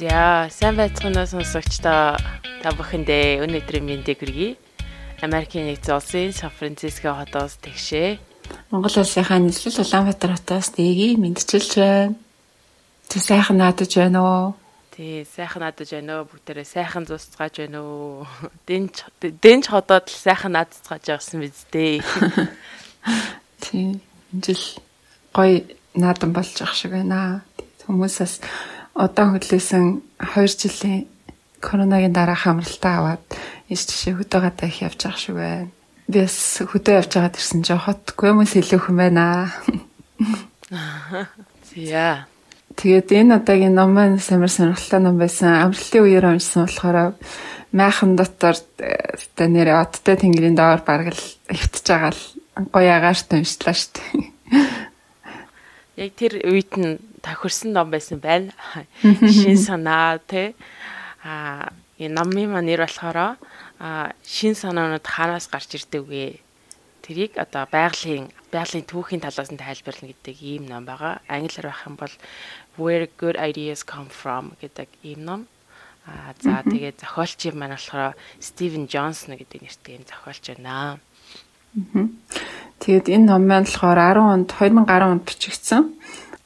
За, сайн байцгаана сонсогчдоо та бүхэндээ өнөөдрийн мэндийг хүргэе. Америкийн нэгдсэн улсын Сан Франциско хотоос тэгшээ. Монгол улсынхаа нийслэл Улаанбаатар хотоос дэгийг мэдчилж байна. Тэг сайхан наадаж байна уу? Тий, сайхан наадаж байна уу? Бүгдээрээ сайхан зусцгааж байна уу? Дэнч дэнч хотоод л сайхан наадцгааж байгсан биз дээ. Тий, энэ жил гоё наадан болж ах шиг байна. Хүмүүсээс удаан хөдлөсөн 2 жилийн коронагийн дараа хамралтаа аваад ийш тийшээ хөдөө гадаа их явж байгаа шүү байна. Би бас хөдөө явж байгаад ирсэн чинь хотгүй юм илүү хүм байна. Зя. Тэгээд энэ удаагийн ном маань самар сонирхолтой ном байсан. Амралтын үеэр уншсан болохоор майхан дотор та нэрээ оттой тэнгэрийн доор бараг л хөвтөж байгаа л гоё агаарт уншлаа шүү дээ. Яг тэр үед нь тохирсон ном байсан байна. Шин санаа тий. А энэ номын маань нэр болохоор шин санаанууд хаанаас гарч ирдэг вэ? Тэрийг одоо байгалийн байгалийн түүхийн талаас нь тайлбарлана гэдэг ийм ном байгаа. Англиар байх юм бол Where Good Ideas Come From гэдэг ийм ном. А за тэгээд зохиолч юм маань болохоор Стивен Джонсон гэдэг нэртэй юм зохиолч байна. Тэгээд энэ ном маань болохоор 10 онд 2010 онд бичигдсэн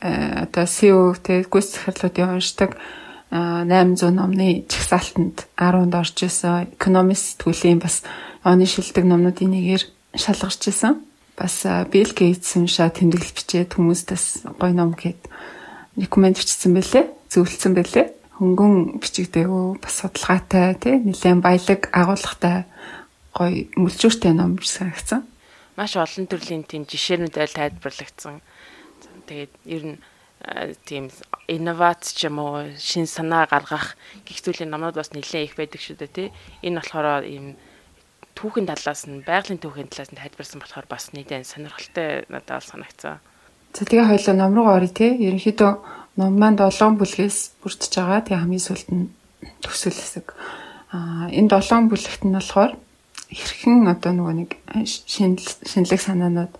одоо SEO тэгээд гүйц захирлуудын уншдаг 800 номны чагсаалтанд 10-нд орж исэн экономист сэтгүүлийн бас оны шилдэг номнуудын нэгээр шалгарч исэн. Бас Bill Gates уншаа тэмдэглэл бичээд хүмүүстээс гоё ном гээд рекоменд бичсэн бэлээ. Зөвлөсөн бэлээ. Хөнгөн бичигдээгүй бас судалгаатай тий нэлээд баялаг агуулгатай гоё мүлжүүртэй ном санагдсан. Маш олон төрлийн тийм жишээнүүд айл тайлбарлагдсан Тэгээд ер нь тийм инновац ч юм уу шин санаа гаргах гих зүйлийн номнууд бас нэлээд их байдаг шүү дээ тий. Энэ болохоор ийм түүхэн талаас нь байгалийн түүхийн талаас нь тайлбарсан болохоор бас нийтэн сонирхолтой надад санагцсан. За тэгээ хоёлоо ном руу оръё тий. Ерөнхийдөө ном маань 7 бүлгээс бүрдэж байгаа. Тэгээ хамгийн сүүлд нь төсөл хэсэг. Аа энэ 7 бүлэгт нь болохоор хэрхэн одоо нөгөө нэг шинэлэг санаанууд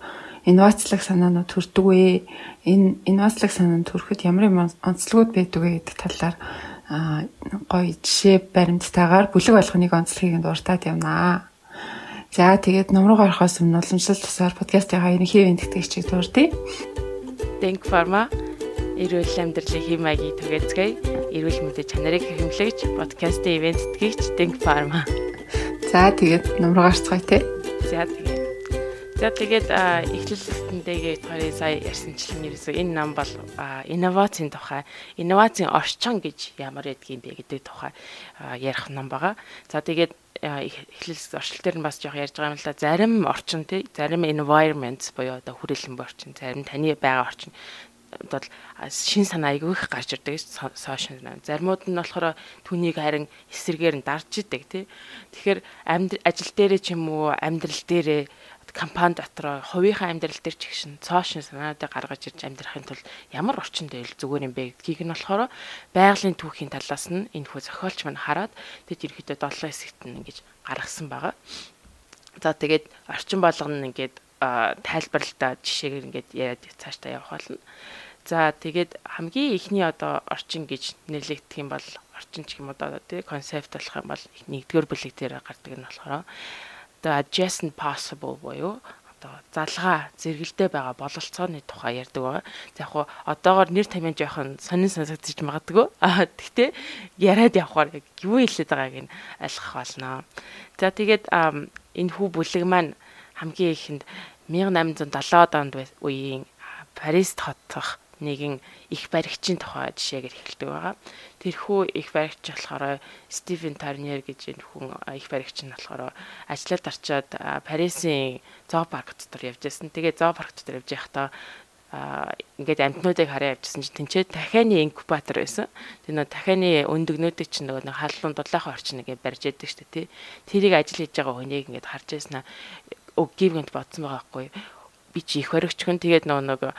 инновацлог санаанууд төрдөг вэ? Энэ инновацлог санаанд төрөхөд ямар юм онцлогуд байдаг вэ гэдэг талаар гоё жишээ баримттайгаар бүлэг болгоныг онцлогийг дуртаад явнаа. За тэгээд ном руу гарахаас өмнө уламжлалт тусаар подкастынхаа ерөнхий эвэнтгэгчийг дурдъя. Denk Pharma эрүүл амьдралын хэм маягийг түгээцгээе. Эрүүл мэндийн чанарыг хэмлэгч подкастын ивэнтгэгч Denk Pharma. За тэгээд ном руу гарцгаая те. За тэгээд За тэгээд эхлэлтэндээ хоёрын сая ярьсанчлан ерөөсөө энэ нам бол инновацийн тухай, инновацийн орчин гэж ямар ядгийн бэ гэдэг тухай ярих нам байгаа. За тэгээд эхлэл оршил дээр нь бас жоох ярьж байгаа юм л да. Зарим орчин тий, зарим environment буюу одоо хүрээлэн орчин, зарим таны байгаа орчин бол шин санаа айгүй их гарч ирдэг сошиал заримуд нь болохоор түүнийг харин эсрэгээр нь дарж идэг тий. Тэгэхээр ажил дээрээ ч юм уу амьдрал дээрээ компани дотор хувийнхаа амьдрал дээр ч гişн цоошин санаадыг гаргаж ирж амьдрахын тулд ямар орчин дээл зүгээр юм бэ гэдгийг нь болохоор байгалийн түүхийн талаас нь энэ хүү зохиолч маань хараад тэд ерөөдөө 7 хэсэгт нь ингэж гаргасан байгаа. За тэгээд орчин болгоно нь ингээд тайлбарлалтаа жишээгээр ингээд яриад цааш та явах болно. За тэгээд хамгийн ихний одоо орчин гэж нэрлэгдэх юм бол орчин ч юм одоо тий концепт болох юм бол нэгдүгээр бүлэг дээр гардаг нь болохоор одоо adjacent possible буюу одоо залгаа зэрэгэлдээ байгаа бололцооны тухай ярьдаг байгаа. За яг хуу одоогоор нэр тамийн жоохон сонин сонсогдож магадгүй. Аа тэгтээ яриад явхаар юу хэлээд байгааг нь ойлгох болно. За тэгээд энэ хүү бүлэг маань хамгийн ихэнд 1870 онд үеийн Парист хотох нэгэн их баригчийн тухай жишээгээр эхэлдэг байгаа. Тэрхүү их баригч болохоор Стивен Тарнер гэж энэ хүн их баригч нь болохоор ажиллаад арчаад Парисын зоопарк дотор явж байсан. Тэгээ зоопарк дотор явж байхдаа ингээд амтнуудыг хараа явжсэн чинь тэнцээ дахианы инкубатор байсан. Тэр нөө дахианы өндөгнүүдийг чинь нөгөө нэг халуун дулаахан орчин нэгэ барьж яадаг шүү дээ тий. Тэрийг ажил хийж байгаа хүнийг ингээд харж байснаа өг гівгэнт бодсон байгаа хгүй. Би чи их баригч хүн тэгээд нөгөө нөгөө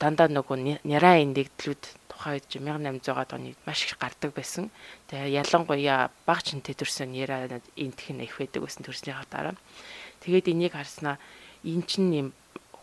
дандаа нөгөө няраа индэгдлүүд тухайд 1800-аад оны маш их гардаг байсан. Тэгээ ялангуяа баг чинтэй төрсэн няраа энтх нь их байдаг байсан төрснийхаа дараа. Тэгээд энийг харснаа эн чинь юм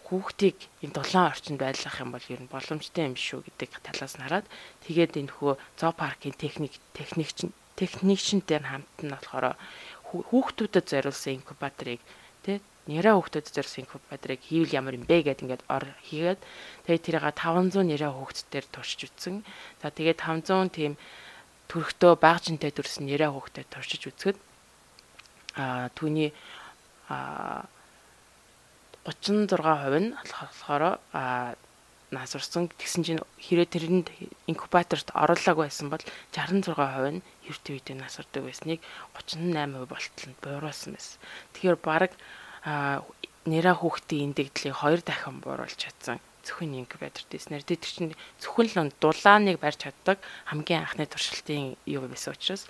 хүүхдийг энэ дулаан орчинд байлгах юм бол ер нь боломжтой юм шүү гэдэг талаас нь хараад тэгээд энэ хөө зоопаркийн техник техникч техникчнтэй хамт нь болохоор хүүхдүүдэд зориулсан инкубаторыг тий нэрэ хүүхдүүдэд зориулсан инкубаторыг хийвэл ямар юм бэ гэд ингээд ор хийгээд тэгээд тэрийг 500 нэрэ хүүхдтээр туршиж үтсэн. За тэгээд 500 тийм төрхтөө бага жинтэй төрсэн нэрэ хүүхдэд туршиж үзэхэд а түүний а 36% нь болохоор а насварсан тэгсэн чинь хэрэг тэрэнд инкубаторт оруулаагүй байсан бол 66% нь эрт үед насвардаг байсныг 38% болтол нь бууруулсан байсан. Тэгэхээр баг нэрэ хүүхдийн индэгдлийг хоёр дахин бууруулж чадсан зөвхөн инкубатор дэснэр тэр чинь зөвхөн л дулааныг барьж чаддаг хамгийн анхны туршилтын юу байсан учраас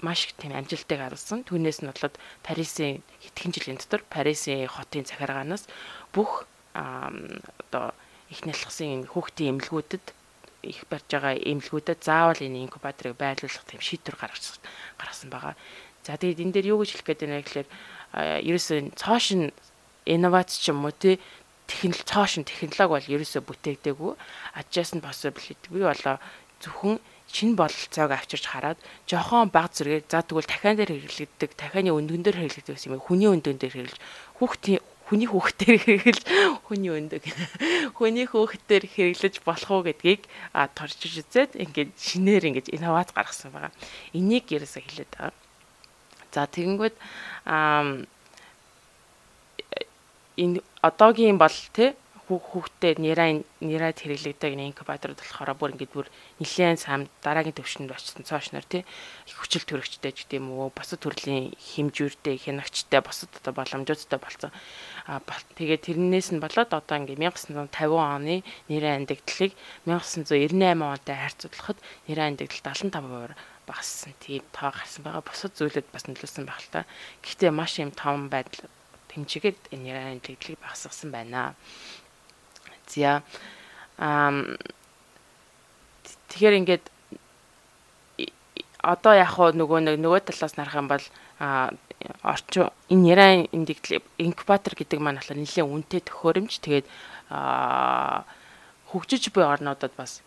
маш их тийм амжилтыг харуулсан. Түүнээс нь болоод Парисын хэдхэн жилийн дотор Парисын хотын захиргаанаас бүх одоо их нялхсан хүүхдийн эмнэлгүүдэд их барьж байгаа эмнэлгүүдэд заавал энэ инкубаторыг байрлуулах тийм шийдвэр гаргасан гаргасан байгаа. За тэгээд энэ дээр юу гэж хэлэх гээд байна гэхээр ерөөсөө цоошин инновац ч юм уу тий технологи цоошин технологи бол ерөөсөө бүтээгдээгүй possible гэдэг. Би болоо зөвхөн шинэ бололцоог авчирч хараад жохон баг зэрэг за тэгвэл дахиан дээр хэрэглэгддэг дахианы өндгөн дээр хэрэглэгддэг гэсэн юм хүний өндгөн дээр хэрэглэж хүүхдийн хүний хүүхдээр хэрэглэж хүний өндөг хүний хүүхдээр хэрэглэж болох уу гэдгийг а торчиж үзээд ингээд шинээр ингээд инновац гаргасан байгаа. Энийг ерөөсөө хэлээд байгаа. За тэгэнгүүт энэ одоогийн бол тий хүүхдтэй нэраа нэраад хэрэглэгдэг инкубаторд болохоор бүр ингээд бүр нэлээд сам дараагийн төвшөнд очсон цоошнор тий. Их хүчил төрөгчтэй ч гэдэм үү босод төрлийн хэмжүүртэй хянагчтай босод одоо боломжуудтай болсон. А тэгээд тэрнээс нь болоод одоо ингээд 1950 оны нэраа андагдлыг 1998 онтой харьцуулахад нэраа андагдал 75% багассан. Тийм тоо гарсан байгаа. Босод зүйлүүд бас нөлөөсөн байх л та. Гэхдээ маш юм том байдал тэмчигээд энэ яран тэгдлийг багасгасан байна. За ам тэгэхээр ингээд одоо яг хоо нөгөө нэг нөгөө талаас нарах юм бол орчин энэ яран индигдэл инкубатор гэдэг маань болохоор нэлээд үнэтэй төхөөрөмж. Тэгээд хөгжиж буй орнуудад бас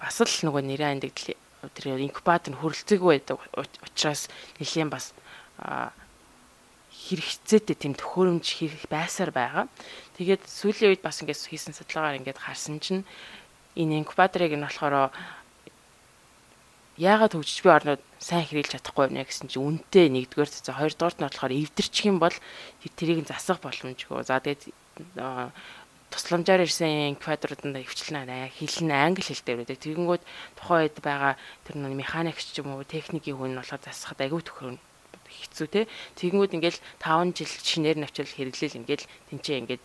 бас л нөгөө нэрэн индигдэл тэр инкубатор хөрөлцөг байдаг учраас нэлээд бас хэрэгцээтэй тийм төхөөрөмж хийх байсаар байгаа. Тэгээд сүүлийн үед бас ингээд хийсэн судалгаагаар ингээд харсан чинь энэ инкубаторыг нь болохоор яагаад хөгжиж буй орнууд сайн хэрэгжилж чадахгүй байна гэсэн чинь үнэтэй нэгдүгээр цэцээ хоёрдугаарт нь болохоор эвдэрчих юм бол тэрийг засах боломжгүй. За тэгээд тусламжаар ирсэн инкубаторууд нь хвчлэн хэлэн англи хэлтэй байдаг. Тэгэнгүүт тухайн үед байгаа тэр нэг механикч ч юм уу техникийн хүн нь болохоор засахад аягүй төхөрнө хэцүү те. Тэгэнгүүт ингээл 5 жил шинээр навчил хэрэглээл ингээл тэнцээ ингээд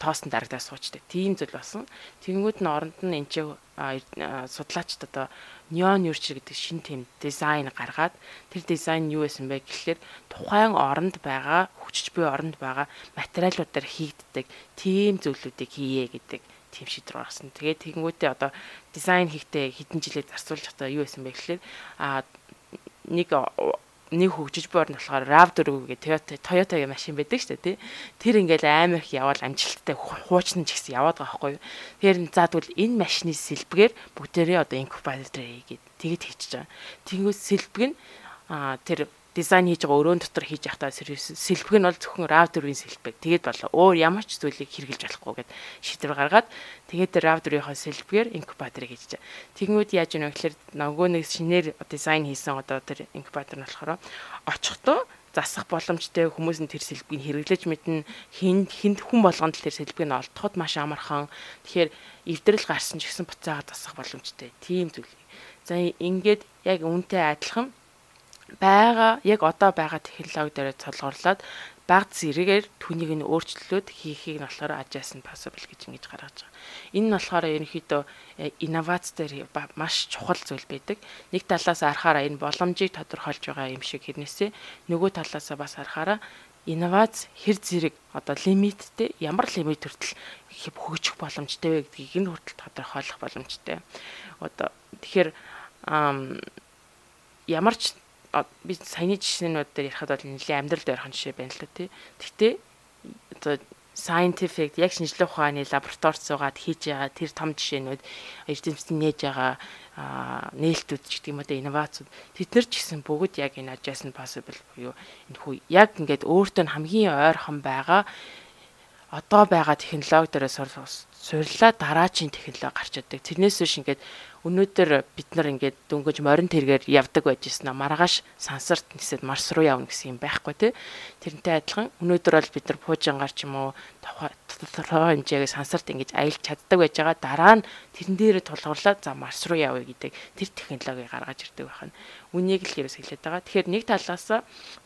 тоосон дарагдаа суучдаг. Тийм зүйл болсон. Тэгэнгүүт нь оронд нь энэ чинь судлаачд одоо неон юрчил гэдэг шин тийм дизайн гаргаад тэр дизайн юу байсан бэ гэхэлэр тухайн оронд байгаа хүчж буй оронд байгаа материалуудаар хийгддэг тийм зүйлүүдийг хийе гэдэг тийм шийдвэр гаргасан. Тэгээд тэгэнгүүтээ одоо дизайн хийхдээ хэдэн жилээр зарцуулж байгаа юу байсан бэ гэхэлэр а нэг нэг хөгжиж буй орн болохоор RAV4 гэх Toyota Toyota-гийн машин байдаг шүү дээ тий. Тэр ингээл амар их явал амжилттай хуучны ч гэсэн яваад байгаа байхгүй юу. Тэгэхээр за тэгвэл энэ машины сэлбгээр бүгдээрээ одоо инкубатор хийгээд тэгэд хийчихэж байгаа. Тэнгүүс сэлбэг нь тэр дизайн хийж байгаа өрөөнд дотор хийж явахдаа сэлбэг нь бол зөвхөн RAV4-ийн сэлбэг. Тэгээд болоо өөр ямар ч зүйлийг хэрэгжилж болохгүй гэд шийдвэр гаргаад тэгээд RAV4-ийнхаа сэлбэгээр инкубаторыг хийж чаа. Тэгмүүд яаж вэ гэхээр нөгөө нэг шинээр дизайн хийсэн одоо тэр инкубатор нь болохоор очихдоо засах боломжтой хүмүүс нь тэр сэлбэгийг хэрэглэж мэднэ хин хинт хүн болгонд тэр сэлбэгийг нь олдоход маш амархан тэгэхээр эвдрэл гарсан ч гэсэн буцаагаад засах боломжтой тийм зүйл. За ингээд яг үнтэй адилхан байгаа яг одоо байгаа технологи дээр цолгоорлоод баг зэрэгээр түүнийг нь өөрчлөлөөд хийхийг нь болохоор adjacent possible гэж ингэж гаргаж байгаа. Энэ нь болохоор ерөнхийдөө э, инновац дээр маш чухал зүйл байдаг. Нэг талаас харахаараа энэ боломжийг тодорхойлж байгаа юм шиг хэрнээсээ нөгөө талаас бас харахаараа инновац хэр зэрэг одоо лимиттэй ямар лимит хүртэл хөгжих боломжтой вэ гэдгийг энэ хүртэл тодорхойлох боломжтой. Одоо тэгэхээр ямар ч би саяны жишээнүүд дээр ярихад бол нэлийн амьдрал дээрх жишээ байна л да тий. Гэхдээ одоо scientific яг шинжлэх ухааны лабораторид суугаад хийж байгаа тэр том жишээнүүд эрдэмтдийн нээж байгаа нээлтүүд ч гэдэг юм уу инновацууд тэд нар ч гэсэн бүгд яг энэ adjacent possible буюу энэ хүү яг ингээд өөртөө хамгийн ойрхон байгаа одоо байгаа технологи дээрээ сурлаа дараачийн технологи гарч ирдэг. Тэрнээс биш ингээд өнөөдөр бид нар ингээд дөнгөж морин тэргээр явдаг байж гисэн маргааш сансарт нисээд марс руу явна гэсэн юм байхгүй тий. Тэрнтэй адилхан өнөөдөр бол бид нар пуужингаар ч юм уу тодорхой хэмжээгээ сансарт ингэж аялж чаддаг байж байгаа дараа нь тэрэн дээрээ тулгуурлаад за марс руу явъя гэдэг тэр технологиг гаргаж ирдэг байна. Үнийг л ерөөс хэлээд байгаа. Тэгэхээр нэг талаас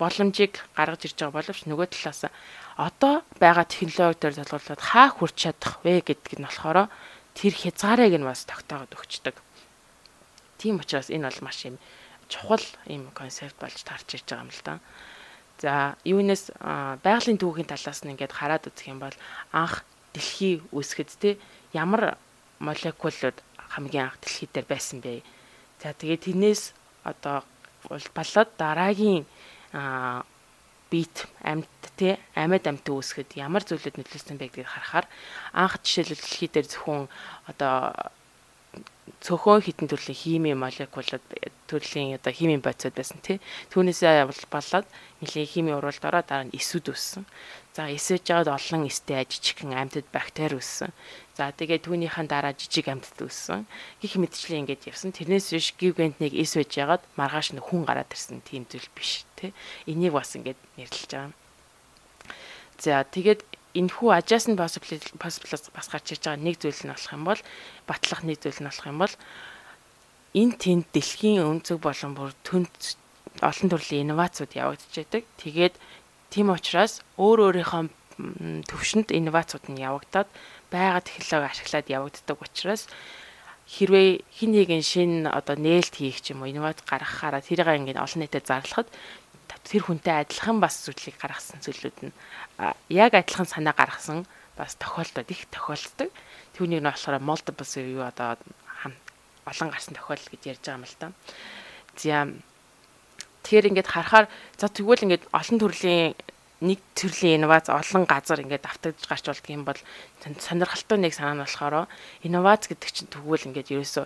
боломжийг гаргаж ирж байгаа боловч нөгөө талаас одоо байгаа технологи дээр залгуулад хаа хүрч чадах вэ гэдг нь болохоор тэр хязгаарыг нь бас тогтоогод өгчдөг. Тийм учраас энэ бол маш юм чухал юм концепт болж тарч ирж байгаа юм л да. За юунаас байгалийн түүхийн талаас нь ингээд хараад үзэх юм бол анх дэлхий үүсгэд те ямар молекулууд хамгийн анх дэлхий дээр байсан бэ? За тэгээд тэрнээс одоо болоод дараагийн бит амьд тий амьд амьд үүсгэд ямар зүйлүүд нөлөөлсөн бэ гэдгийг харахаар анх жишээлбэл дэлхий дээр зөвхөн одоо цөөхөн хитэн төрлийн химийн молекулууд төрлийн одоо химийн бодисод байсан тий. Түүнээсээ болоод нэлийн химийн урвалдаараа дараа нь эсүүд үссэн. За эсэж жаад олон эстэй ажижигхэн амьтад бактери үссэн. За тэгээд түүнийхэн дараа жижиг амьтад үссэн. Гэх мэтчлэн ингэж явсан. Тэрнээс биш гивгентнийг эс байж ягаад маргааш нь хүн гараад ирсэн тийм зүйл биш тий. Энийг бас ингэж нэрлэж байгаа. За тэгээд энэхүү adjacent possible-аас бас гарч ирж байгаа нэг зүйл нь болох юм бол батлах нэг зүйл нь болох юм бол энэ тэнд дэлхийн өнцөг болон бүр төнд олон төрлийн инновацууд явагдаж байдаг. Тэгээд тийм учраас өөр өөрийнхөө төвшөнд инновацууд нь явагдаад байгаа технологи ашиглаад явагддаг учраас хэрвээ хин нэгэн шин одоо нээлт хийх ч юм уу инновац гаргахаараа тэрийг ингээд олон нийтэд зарлахад тэр хүнтэй адилхан бас зүйлийг гаргасан зүйлүүд нь яг адилхан санаа гаргасан бас тохиолдод их тохиолддог. Түүнийг нь болохоор multiple юу одоо олон гарсан тохиолдол гэж ярьж байгаа юм л та. За тэгэхээр ингээд харахаар за тэгвэл ингээд олон төрлийн нэг төрлийн инновац олон газар ингээд автагдж гарч болдго юм бол сонирхолтой нэг санаа нь болохоор инновац гэдэг чинь тэгвэл ингээд ерөөсөө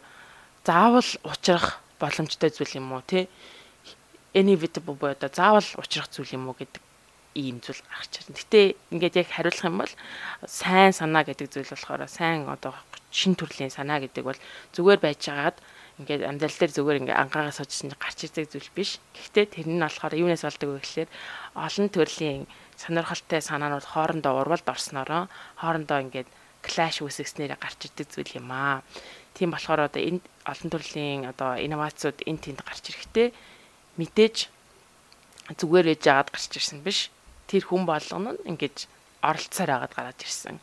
заавал учрах боломжтой зүйл юм уу тий inevitable буюу одоо заавал учрах зүйл юм уу гэдэг ийм зүйл гарч ирнэ. Гэтэ ингээд яг хариулах юм бол сайн санаа гэдэг зүйл болохоор сайн одоо шин төрлийн санаа гэдэг бол зүгээр байж байгаад ингээд амьдрал дээр зүгээр ингээд анхаагаас сууж гарч ирдэг зүйл биш. Гэхдээ тэр нь болохоор юунаас болдог вэ гэхээр олон төрлийн сонирхолтой санаанууд хоорондоо урвалд орсноороо хоорондоо ингээд клаш үүсгэснээр гарч ирдэг зүйл юм аа. Тийм болохоор одоо энэ олон төрлийн одоо инновацууд энэ тэнд гарч ирэхдээ мэдээж зүгээр ээж жагаад гарч ирсэн биш. Тэр хүн болгоно нь ингэж оролцоор агаад гараад ирсэн.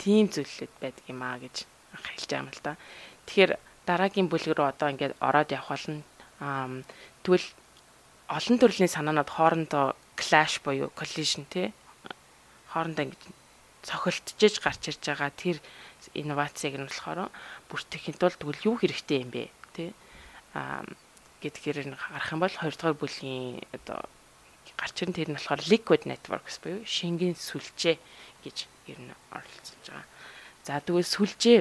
Тийм зүйлүүд байдаг юм аа гэж хэлж байгаа юм л да. Тэгэхээр дараагийн бүлэг рүү одоо ингээд ороод явах болно. Аа тэгвэл олон төрлийн санаанууд хоорондоо clash буюу collision тий хоорондоо ингэж цохилтжиж гарч ирж байгаа тэр инновацийг нь болохоор бүртгэхийн тулд тэгвэл юу хэрэгтэй юм бэ тий аа гэдгээр нь гарах юм бол 2 дугаар бүлгийн одоо гарч ирэн тэр нь болохоор liquid networks буюу шингийн сүлжээ гэж ер нь оролцож байгаа. За тэгвэл сүлжээ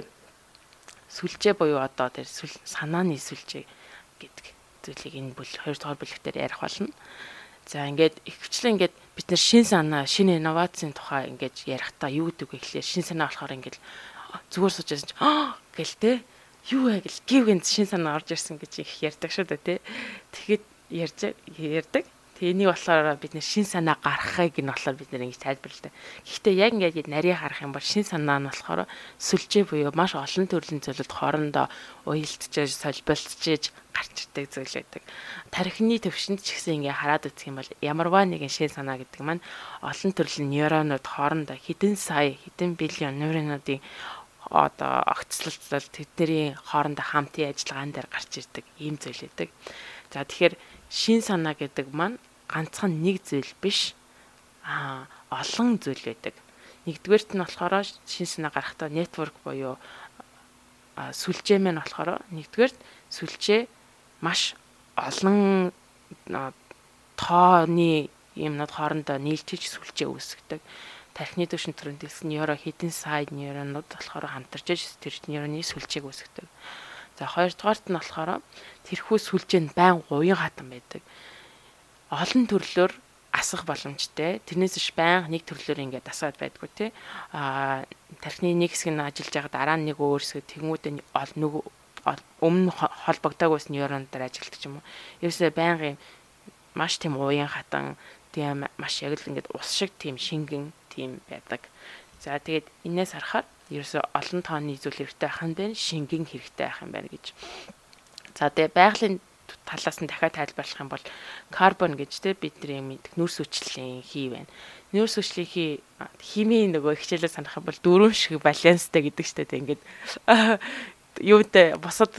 сүлжээ буюу одоо тэр санааны сүлжээ гэдэг зүйлийг энэ бүл 2 дугаар бүлэгтэр ярих болно. За ингээд ихвчлэн ингээд бид нар шин санаа, шин инновацийн тухай ингээд ярихдаа юу гэдэг вэ гэхлээр шин санаа болохоор ингээд зүгээр сууж байсан чинь гэл те юу вэ гэл гів гэнт шин санаа орж ирсэн гэж их ярьдаг шүү дээ тий. Тэгэхэд ярьж ярьдаг. Тэгээ энийг болохоор бид нэр шин санаа гаргахыг нь болохоор бид нэр ингэж тайлбарладаг. Гэхдээ яг ингээд нарийн харах юм бол шин санаа нь болохоор сүлжээ буюу маш олон төрлийн зүйлүүд хоорондоо уялдчиж, солбилцчиж гарч ирдэг зүйл байдаг. Тархины төвшөнд ч гэсэн ингээ хараад үзэх юм бол ямарваа нэгэн шин санаа гэдэг маань олон төрлийн нейронууд хоорондоо хэдэн сая, хэдэн биллион нейронуудын одоо огцлолцол тэдний хоорондоо хамтын ажиллагаан дээр гарч ирдэг ийм зүйл үүдэг. За тэгэхээр шин санаа гэдэг маань ганцхан нэг зүйл биш а олон зүйл байдаг. Нэгдүгээрт нь болохоор шин санаа гарахдаа network буюу сүлжээ маань болохоор нэгдүгээрт сүлжээ маш олон тооны юмнууд хоорондоо нийлжиж сүлжээ үүсгдэг. Тархины төвшин төрөндөлсөн нейро хідэн сайд нейронууд болохоор хамтарч тэр нейроны сүлжээг үүсгдэг. За хоёрдугаарт нь болохоор тэрхүү сүлжээ нь байн гуйн хатан байдаг. Олон төрлөөр асах боломжтой. Тэрнээс ш байн нэг төрлөөр ингээд асаад байдгүй тий. Аа тархины нэг хэсэг нь ажиллаж байгаа дараа нь нэг өөр хэсэг тэгмүүд нь нөгөө өмнө холбогдоогүйс нейроноор ажилладаг юм уу. Ерөөсөө байнгын маш тийм уян хатан тийм маш яг л ингээд ус шиг тийм шингэн тийм байдаг. За тэгээд энээс харахаар ерөөсөө олон тооны зүйл хэрэгтэй байх юм байна, шингэн хэрэгтэй байх юм байна гэж. За тэгээд байгалийн талаас нь дахиад тайлбарлах юм бол карбон гэж те бидний мэдэх нүрс хүчлийн хий байна. Нүрс хүчлийн хий химийн нөгөө хичээлээ санах юм бол дөрвөн шиг баланстай гэдэг ч те ингээд юутай бусад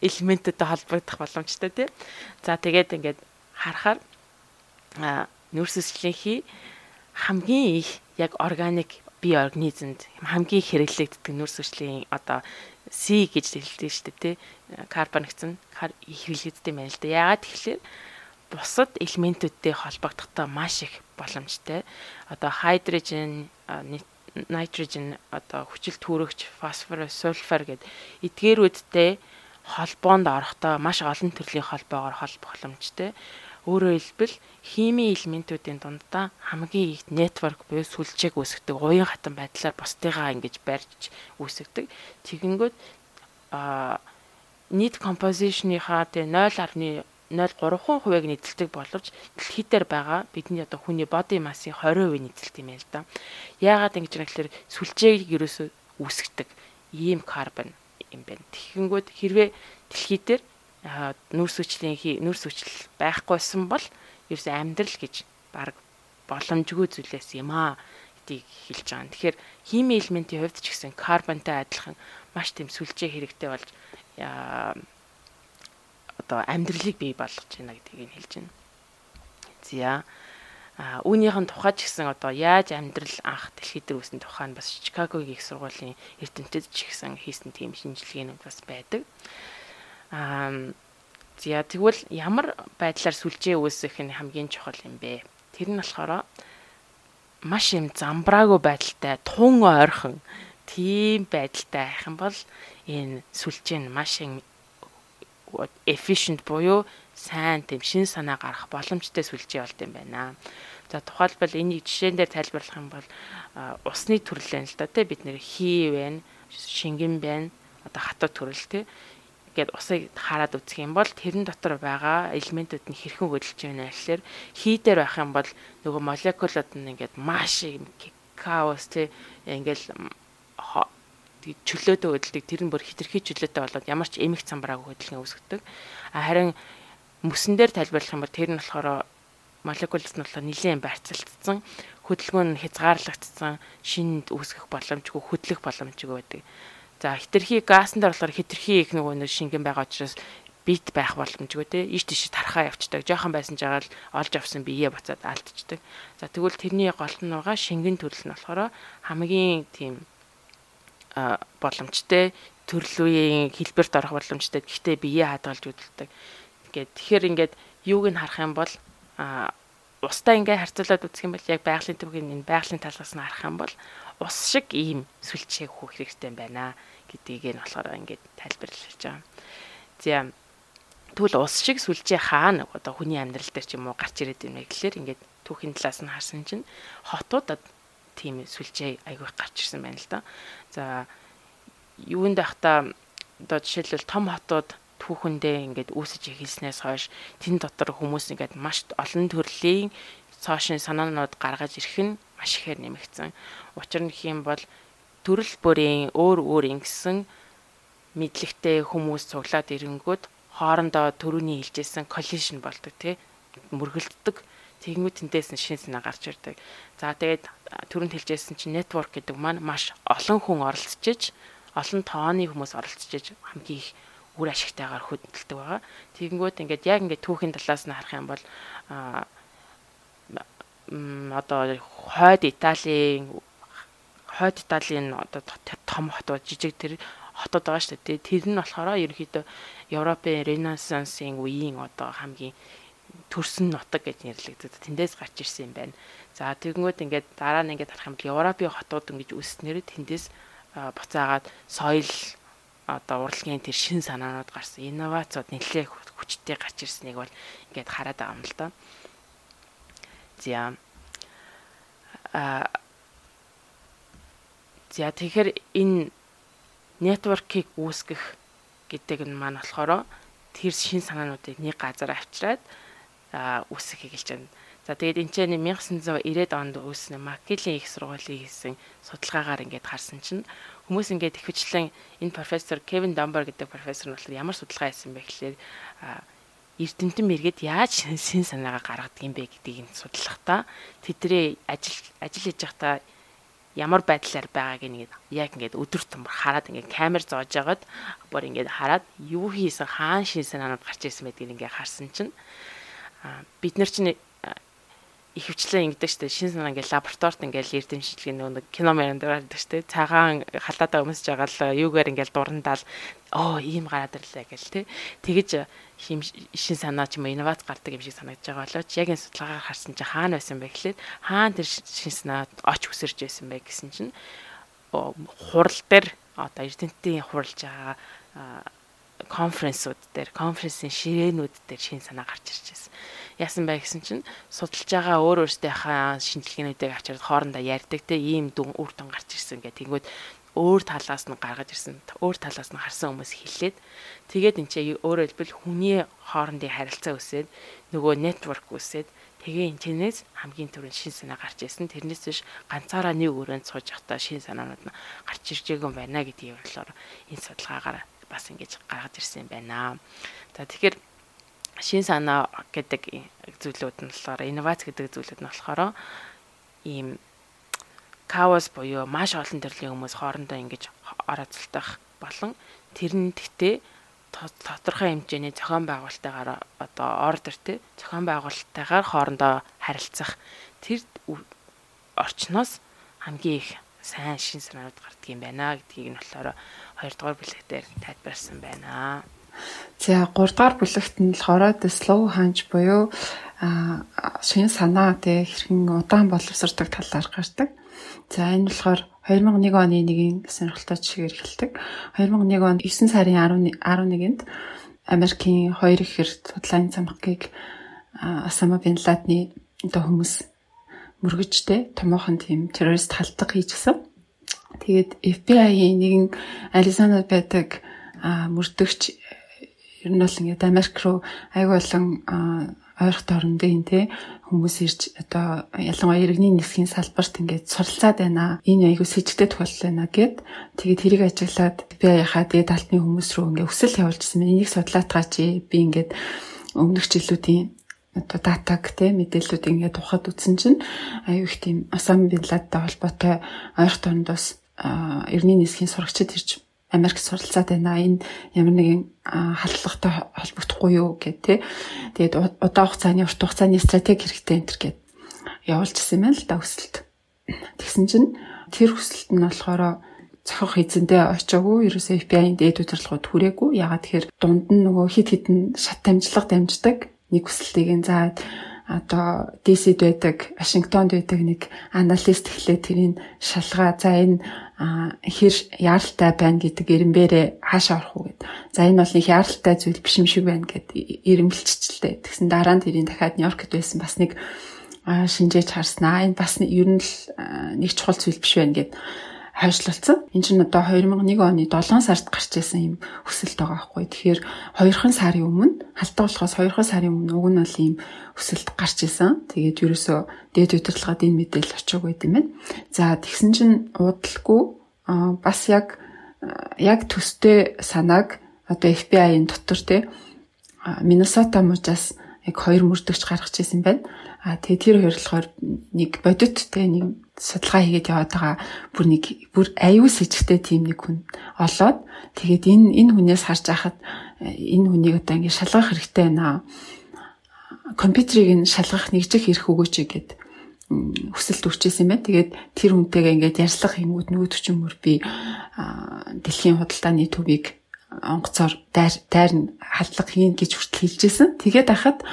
элементтэй холбогдох боломжтой те. За тэгээд ингээд харахаар нүрс хүчлийн хий хамгийн их яг органик бие организмд хамгийн хэрэглэгддэг нүрс хүчлийн одоо C гэж хэлдэг шүү дээ тий. Карбон гэсэн хэрэглэгддэг юм байна л да. Яагаад тэгэхээр бусад элементүүдтэй холбогдохтой маш их боломжтой. Одоо хайдрожен, nitrogen, одоо хүчил түүрэгч, фосфор, сульфар гэд эдгээрүүдтэй холбоонд орохдоо маш олон төрлийн холбоогоор холбох боломжтой. Өөрөөр хэлбэл химийн элементүүдийн дундаа хамгийн их network буюу сүлжээг үүсгдэг уян хатан байдлаар бусдыгаа ингэж барьж үүсгдэг. Тэгэнгүүт а нийт composition-ийнхаа тэ 0.03% нийцэлдэг боловч дэлхий дээр байгаа бидний одоо хүний body mass-ийн 20% нийцэлт юм яа л да. Яагаад ингэж юм гэхээр сүлжээг ерөөсөө үүсгдэг ийм карбон юм байна. Тэгэнгүүт хэрвээ дэлхий дээр нүүрс хүчлийн нүүрс хүчил байхгүйсэн бол ерөөс амьдрал гэж баг боломжгүй зүйлээс юм аа гэдгийг хэлж байгаа. Тэгэхээр хими элементийн хувьд ч гэсэн карбонтай адилхан маш тийм сүлжээ хэрэгтэй болж одоо амьдралыг бий болгож байна гэдгийг хэлж байна. За а үүнийхэн тухай ч гэсэн одоо яаж амьдрал анх дэлхийд дээр үүсэн тухай нь бас Чикагогийн их сургуулийн эрдэмтэд ч гэсэн хийсэн тийм шинжилгээнүүд бас байдаг. Аа за тэгвэл ямар байдлаар сүлжээ үүсэх нь хамгийн чухал юм бэ? Тэр нь болохоор маш юм замбраагүй байдалтай, тун ойрхон тийм байдалтай байх юм бол энэ сүлжээ нь маш efficient буюу сайн тийм шин санаа гарах боломжтой сүлжээ болд юм байна. За тухайлбал энийг жишээн дээр тайлбарлах юм бол усны төрөл байна л да тий бид нэр хий байна, шингэн байна, одоо хатуу төрөл тий гэд усыг хараад үзэх юм бол тэрэн дотор байгаа элементүүд нь хэрхэн хөдөлж байна гэхэлэр хий дээр байх юм бол нөгөө молекулууд нь ингээд маш каос тий ингээл чөлөөтэй хөдөлдөг тэр нь бүр хитрхи чөлөөтэй болоод ямар ч эмх цамбрааг хөдөлгөн үүсгдэг. Харин мөсөн дээр тайлбарлах юм бол тэр нь болохоор молекулс нь болохоор нэлээд барьцалцсан хөдөлгөөн нь хязгаарлагдсан шинэд үүсгэх боломжгүй хөдлөх боломжгүй байдаг. За хитрхи гаасан дээр болохоор хитрхи их нөгөө нэг шингэн байгаа учраас бит байх боломжгүй те иш тийш тархаа явцдаг жоохон байсан жагаал олж авсан биеэ буцаад алдчихдаг. За тэгвэл тэрний гол нь байгаа шингэн төрөл нь болохоор хамгийн тийм а боломжтой төрлийн хэлбэрт орох боломжтой. Гэхдээ биеэ хадгалж үдэлдэг. Ингээд тэгэхээр ингээд юуг нь харах юм бол а устаа ингээ харьцуулаад үзэх юм бол яг байгалийн төвгийн энэ байгалийн талаас нь харах юм бол ус шиг ийм сүлжээг хөөх хэрэгтэй байна гэдгийг нь болохоор ингээд тайлбарлаж байгаа. За тэгвэл ус шиг сүлжээ хаана одоо хүний амьдрал дээр ч юм уу гарч ирээд байна гэхэлэр ингээд түүхийн талаас нь харсан чинь хотуудад тийм сүлжээ айгүйх гарч ирсэн байна л да. За юунд байхдаа одоо жишээлбэл том хотууд түүхэндээ ингээд үүсэж эхэлснээс хойш тэн дотор хүмүүс ингээд маш олон төрлийн цоошин санаанууд гаргаж ирэх нь маш ихээр нэмэгдсэн. Учир нь юм бол төрөл бүрийн өөр өөр ингэсэн мэдлэгтэй хүмүүс цуглаад ирэнгүүт хоорондоо төрөний хилжсэн коллижн болдог тий мөргөлддөг тэгмүүд тэндээс нь шинэ санаа гарч ирдэг. За тэгээд төрөнд хилжсэн чинь network гэдэг маань маш олон хүн оролцож олон тооны хүмүүс оролцож хамгийн их үр ашигтайгаар хөдөлдөг байгаа. Тэгэнгүүт ингээд яг ингээд түүхийн талаас нь харах юм бол одоо хойд Италийн хойд Италийн одоо том хотууд жижиг тэр хотууд байгаа шүү дээ. Тэр нь болохоор ерөнхийдөө Европын Ренессансын үеийн одоо хамгийн төрсөн нутаг гэж нэрлэгдэдэг. Тэндээс гарч ирсэн юм байна. За тэгэнгүүт ингээд дараа нь ингээд харах юм бол Европын хотууд ингэж үүснээр тэндээс буцаагаад соёл одоо урлагийн тэр шин санаанууд гарсан инновацууд нэлээд хүчтэй гарч ирснийг бол ингээд хараад байгаа юм л да. За а За тэгэхээр энэ нэтворкийг үүсгэх гэдэг нь маань болохоор тэр шин санаануудыг нэг газар авчираад үүсгэх хэлж байна. За тэгээд энэ чинь 1990-ад онд үүснэ Маккилийн их сургуулийн хийсэн судалгаагаар ингээд харсан чинь хүмүүс ингээд ихэвчлэн энэ профессор Кевин Дамбер гэдэг профессор нь болохоор ямар судалгаа хийсэн бэ гэхлээр эрдэмтэн мэрэгд яаж шин санаагаа гаргадаг юм бэ гэдгийг судлахдаа тэдний ажил ажил хийж байхдаа ямар байдлаар байгааг ингээд яг ингээд өдөр тутмын хараад ингээд камер зоож агаад бүр ингээд хараад юу хийсэн хаан шин санаанууд гарч ирсэн байдгийг ингээд харсан чинь бид нар чинь ихэвчлэн ингэдэг штэ. Шин санаа ингээл лабораторид ингээл эрдэмшилгийн нөгөө кино мэрэн дээр байдаг штэ. Цагаан халаатаа өмсөж байгаа л юугаар ингээл дурандаал оо ийм гараад ирлээ гэл тэ. Тэгэж шин санаа ч юм инновац гардаг юм шиг санагдаж байгаа болооч. Яг энэ судалгаагаар харсан чи хаана байсан бэ гэхлээр хаана тэр шин санаа оч үсэрж байсан бэ? гэсэн чинь хурал дээр одоо эрдэмтдийн хуралж байгаа конференсууд дээр конференсийн ширээнүүд дээр шин санаа гарч ирж байсан яасан бай гэсэн чинь судалж байгаа өөр өөртөөхөө шинжилгээнүүдийг авчирд хоорондоо ярьдаг те ийм дүн үр дүн гарч ирсэн гэх. Тэгвэл өөр талаас нь гаргаж ирсэн өөр талаас нь харсан хүмүүс хэлээд тэгээд энэ чинь өөрөөр хэлбэл хүний хоорондын харилцаа үсээд нөгөө нэтворк үсээд тэгээ энэ чинээс хамгийн түрүүнд шин санаа гарч ирсэн. Тэрнээс биш ганцаараа нэг өрөөнд сууж явахдаа шин санаанууд нь гарч ирж байгаа юм байна гэдгийг болохоор энэ судалгаагаар бас ингэж гаргаж ирсэн юм байна. За тэгэхээр шин санаа гэдэг зүйлүүд нь болохоор инновац гэдэг зүйлүүд нь болохоор ийм каос буюу маш олон төрлийн хүмүүс хоорондоо ингэж орооцолтох болон тэр нь гэхдээ тодорхой хэмжээний зохион байгуулалтаагаар одоо ордер тий зохион байгуулалттайгаар хоорондоо харилцах тэр орчноос хамгийн их сайн шин санаанууд гардаг юм байна гэдгийг нь болохоор 2 дугаар бүлэгтээр тайлбарсан байна. За 3 дугаар бүлэгт нь болохоор the slow hunch буюу шин санаа тэг хэрхэн удаан боловсрдог талаар гардаг. За энэ болохоор 2001 оны нэгэн сонирхолтой жишгээр эхэлдэг. 2001 он 9 сарын 11-нд Америкийн хоёр их эрт судлааны цамхгийг Осама бин Ладны одоо хүмүүс мөргөжтэй томоохон тийм террорист халдлага хийжсэн. Тэгээд FBI-ийн нэгэн Аризонад байдаг мөрдөгч ер нь бол ингээд Америк руу айгүй болон ойрхон орндын тий хүмүүс ирж одоо ялангуяа иргэний нисхийн салбарт ингээд суралцаад байна. Энэ айгүй сэжигтэй тохиолдол байна гэд тэгээд тэрийг ажиглаад яхаа тэгээд алтны хүмүүс рүү ингээд өсөл явуулчихсан. Энийг судлаад гачи би ингээд өмнөх жилүүдийн одоо датаг те мэдээллүүд ингээд тухад үзсэн чинь аюу их тийм Осама бин Ладтай холбоотой ойрхон орндоос эртний нисхийн сурагчид ирж Америк суралцаад байна. Энэ ямар нэгэн халдлагатай холбогдохгүй юу гэх тээ. Тэгээд удаан хугацааны урт хугацааны стратеги хэрэгтэй энэ төр гэд явуулчихсан юм л да өсөлт. Тэгсэн чинь тэр өсөлт нь болохоор цохох эзэндээ очоогүй ерөөсөө FBI-ийн дээд удирдлагууд хүрээгүй. Ягаад тэгэхээр дунд нь нөгөө хит хитэн шат дамжлага дамждаг нэг өсөлтийг нь заад одоо DC-д байдаг, Вашингтонд байдаг нэг аналист эхлээд тэрийг шалгаа. За энэ хэр яаралтай байна гэдэг ирэмбэрээ хаашаа орох уу гэд. За энэ бол нэг яаралтай зүйл биш юм шиг байна гэд ирэмбэлччихлээ. Тэгсэн дараа нь тэрийн дахиад Нью-Йоркт байсан бас нэг шинжээж харснаа. Энэ бас ер нь л нэг чухал зүйл биш байна гэд хойшлуулсан. Энд чинь одоо 2001 оны 7 сард гарч ирсэн юм өсөлт байгаа байхгүй. Тэгэхээр 2хан сарын өмнө халтуулахаас 2хан сарын өмнө уг нь бол ийм өсөлт гарч ирсэн. Тэгээд ерөөсөө дээд удирдлагад энэ мэдээлэл очиог байт юм байна. За тэгсэн чинь уудалгүй бас яг яг төстэй санааг одоо FBI-ийн дотор те Миннесота мужаас яг хоёр мөрдөгч гаргаж ирсэн байна. А тэгээ тэр хоёр болохоор нэг бодит те нэг судалгаа хийгээд яваад байгаа бүр нэг бүр аюул сэжигтэй тийм нэг хүн олоод тэгээд энэ энэ хүнээс харж байхад энэ хүнийг одоо ингэ шалгах хэрэгтэй байна. Компьютерийг нь шалгах нэгжих хэрэг өгөөч гэд хүсэлт өрчээсэн юм байна. Тэгээд тэр хүнтэйгээ ингээд ярьслах юмуд нүүд чимөр би дэлхийн худалдааны төвийг онгоцоор дайр дайр нь халдлага хийн гэж хүртэл хэлжсэн. Тэгээд ахад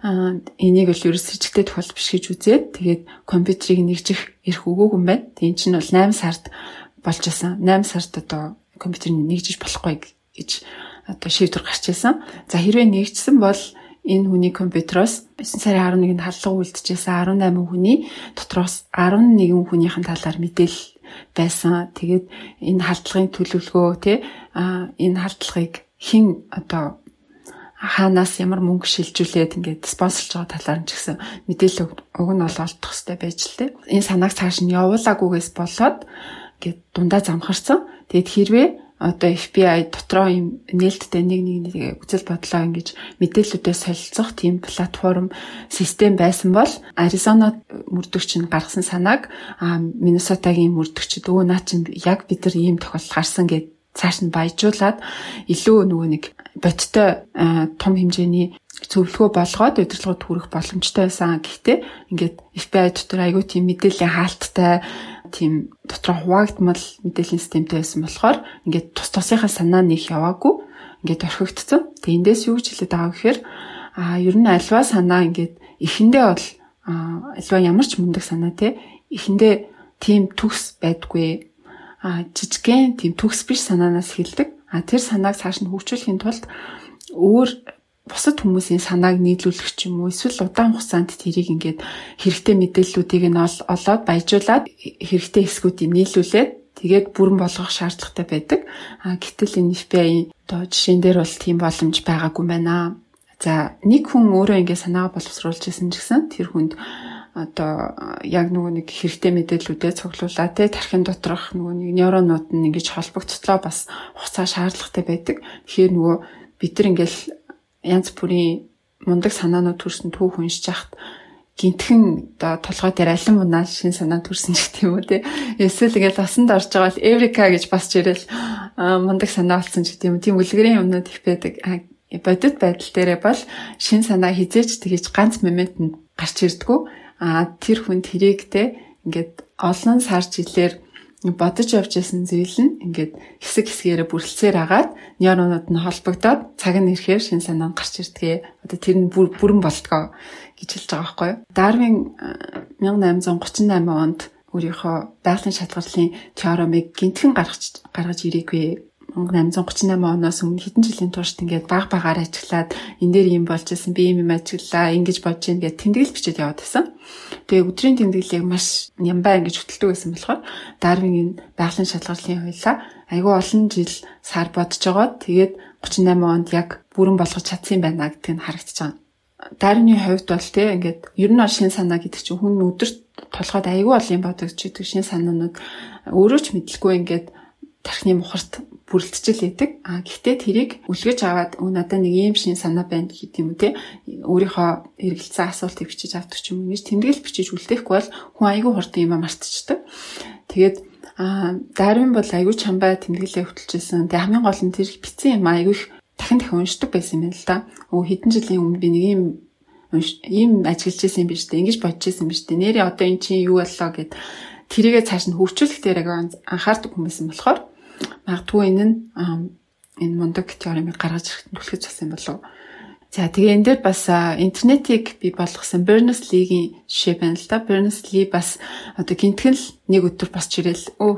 энийг л ерөөс сэжигтэй тохиол биш гэж үзээд тэгээд компьютерийг нэгжих эрх өгөөг юм байна. Тэгээд энэ чинь бол 8 сард болж исэн. 8 сард одоо компьютерийг нэгжиж болохгүй гэж одоо шийдвэр гарч ирсэн. За хэрвээ нэгжсэн бол энэ хүний компьютероос 9 сарын 11-нд халдлага үлдчихсэн 18 хүний дотроос 11 хүнийхэн талаар мэдээлэл байсан. Тэгээд энэ халдлагын төлөвлөгөө тий а энэ халдлагыг хэн одоо хаанаас ямар мөнгө шилжүүлээд ингээд спонсорлж байгаа талаар нь ч гэсэн мэдээлэл уг нь бол олдох хэрэгтэй байж л те. Энэ санааг цааш нь явуулаагүйгээс болоод ингээд дундаа замхарсан. Тэгэд хэрвээ одоо FBI дотроо юм нээлттэй нэг нэг үзэл бодлоо ингэж мэдээллүүдээ солилцох тийм платформ систем байсан бол Аризона мөрдөгч нь гаргасан санааг Миннесотагийн мөрдөгчд өө наа чинь яг бид нар ийм тохиолдол гарсан гэд цааш нь баяжуулаад илүү нөгөө нэг бодтой том хэмжээний зөвлөгөө болгоод удирдлагууд хүрэх боломжтой байсан. Гэхдээ ингээд FBI дотор айгүй тийм мэдээллийн хаалттай тийм дотроо хуваагдмал мэдээллийн системтэй байсан болохоор ингээд тус тусынхаа санаа нэх яваагүй ингээд орхигдсон. Тэгээ эндээс юу гэж хэлээд байгаа гэхээр а ер нь альва санаа ингээд эхэндээ бол альва ямар ч мундаг санаа те эхэндээ тийм төгс байдгүй а жижигхэн тийм төгс биш санаанаас хэлдэг А тэр санааг цааш нь хөгжүүлэхийн тулд өөр бусад хүмүүсийн санааг нийлүүлэх ч юм уу эсвэл удаан хугацаанд тэрийг ингээд хэрэгтэй мэдээллүүдийг нь олоод баяжуулаад хэрэгтэй хэсгүүдийг нийлүүлээд тэгээд бүрэн болгох шаардлагатай байдаг. А гэтэл энэ FBI-ийн одоо жишээн дээр бол тийм боломж байгаагүй байна. За нэг хүн өөрөө ингээд санаагаа боловсруулж исэн ч гэсэн тэр хүнд одоо яг нөгөө нэг хэрэгтэй мэдээллүүдээ цуглуулад те тархин доторх нөгөө нэг нейронууд нь ингэж холбогдцлоо бас хугацаа шаардлагатай байдаг. Тэгэхээр нөгөө бид нар ингээл янз бүрийн мундаг санаанууд төрсөн түүх уншиж хахад гинтхэн оо толгой дээр алин мунаа шин санаа төрсөн ч юм уу те. Эсвэл ингээл тасанд орж байгаа бол Эврика гэж бас жирэл мундаг санаа болсон ч гэх юм. Тийм үлгэрийн юмнууд их байдаг. Бодит байдал дээрээ бол шин санаа хизээч тэгэж ганц моментод гарч ирдгүү а тэр хүн тэрийг те ингээд олон сар жилээр бодож явж исэн зүйл нь ингээд хэсэг хэсгээрээ бүрлцээр агаад нейронууд нь холбогдоод цаг нь ирэхээр шин санаа гарч ирдгээ. Одоо тэр нь бүрэн болтгоо гэж хэлж байгаа байхгүй юу. Дарвин 1838 онд өөрийнхөө байгалийн шалгарлын теоремыг гинтхэн гаргаж гаргаж ирээгүй 1838 оноос өмнө хэдэн жилийн турш ингээд баг багаар ажиллаад энэ дээр юм болж исэн би юм юм ажиллаа ингэж болж гин гэд тэмдэглэл бичээд яваад байсан. Тэгээ өдрийн тэмдэглэлийг маш нямбаа ингэж хөтэлдэг байсан болохоор Дарвингийн байгалийн шалгуурлын хуулиа айгүй олон жил сар бодож байгаа. Тэгээд 38 онд яг бүрэн болгож чадсан юм байна гэдг нь харагдаж байгаа. Дарвины хувьд бол тий ингээд ер нь шин санаа гэдэг чинь хүн өдөрт толгойд айгүй олон юм бодогч гэдэг шин санаанууд өөрөө ч мэдлгүй ингээд тархины мухарт бүрэлдэжэл идэг. А гэхдээ тэрийг үлгэж аваад өө надад нэг ийм шин санаа байна гэдэг юм те. Өөрийнхөө эргэлцсэн асуултыг бичиж авдаг ч юм уу. Ингэж тэмдэглэл бичиж үлдээхгүй бол хүн айгүй хурдан юм мартчихдаг. Тэгээд а Дарвин бол айгүй чамбай тэмдэглэлээ хөтөлжсэн. Тэг хамгийн гол нь тэр бичсэн юм айгүй их дахин дахин уншдаг байсан юм л да. Өө хэдэн жилийн өмнө би нэг юм ийм ажиллаж байсан юм биш үү? Ингэж бодож байсан юм биш үү? Нэрээ одоо эн чинь юу боллоо гэд тэрийгээ цааш нь хөгжүүлэх дээр анхаардаг хүмүүс юм болохоор магадгүй энэ нь энэ мундаг теоремыг гаргаж ирэхэд түлхэж болсон болов? За тэгээ энэ дээр бас интернетийг би болгосон Berners-Lee-гийн жишээ байна л да. Berners-Lee бас одоо гинтгэн л нэг өдөр бас чирэл өө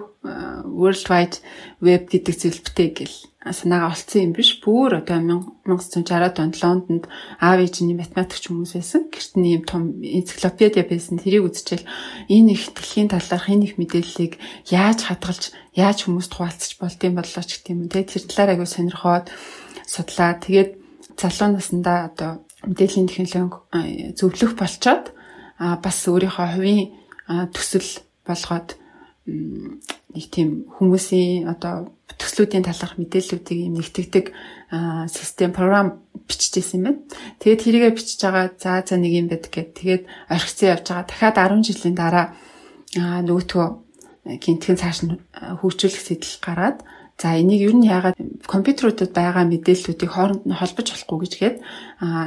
World Wide Web гэдэг зүйлбтэй гэл санаагаа олцсон юм биш. Бүр одоо 1960-аад онд Лондонд аав ээжний математикч хүмүүс байсан. Гэрт нь ийм том энциклопедиа байсан. Тэрийг үзчихэл энэ их дэлхийн талаарх энэ их мэдээллийг яаж хадгалж, яаж хүмүүст хуваалцаж болдсон боллоо ч гэх юм. Тэгээ тэр талаар аягүй сонирхоод судлаа. Тэгээд залуу наснда одоо мэдээллийн технологи зөвлөх болчоод бас өөрийнхөө хувийн төсөл болгоод нэг тийм хүмүүсийн одоо төслүүдийн талаарх мэдээллүүдийг юм нэгтгэдэг систем програм биччихсэн юм байна. Тэгээд тэрийгэ бичиж байгаа за за нэг юм байдаг гэд тэгээд орхицсан явж байгаа. Дахиад 10 жилийн дараа нөгөөтгөө гинтгэн цааш нь хөгжүүлэх сэтэл гараад За энийг ер нь яагаад компьютеруудад байгаа мэдээллүүдийг хооронд нь холбож болохгүй гэж гээд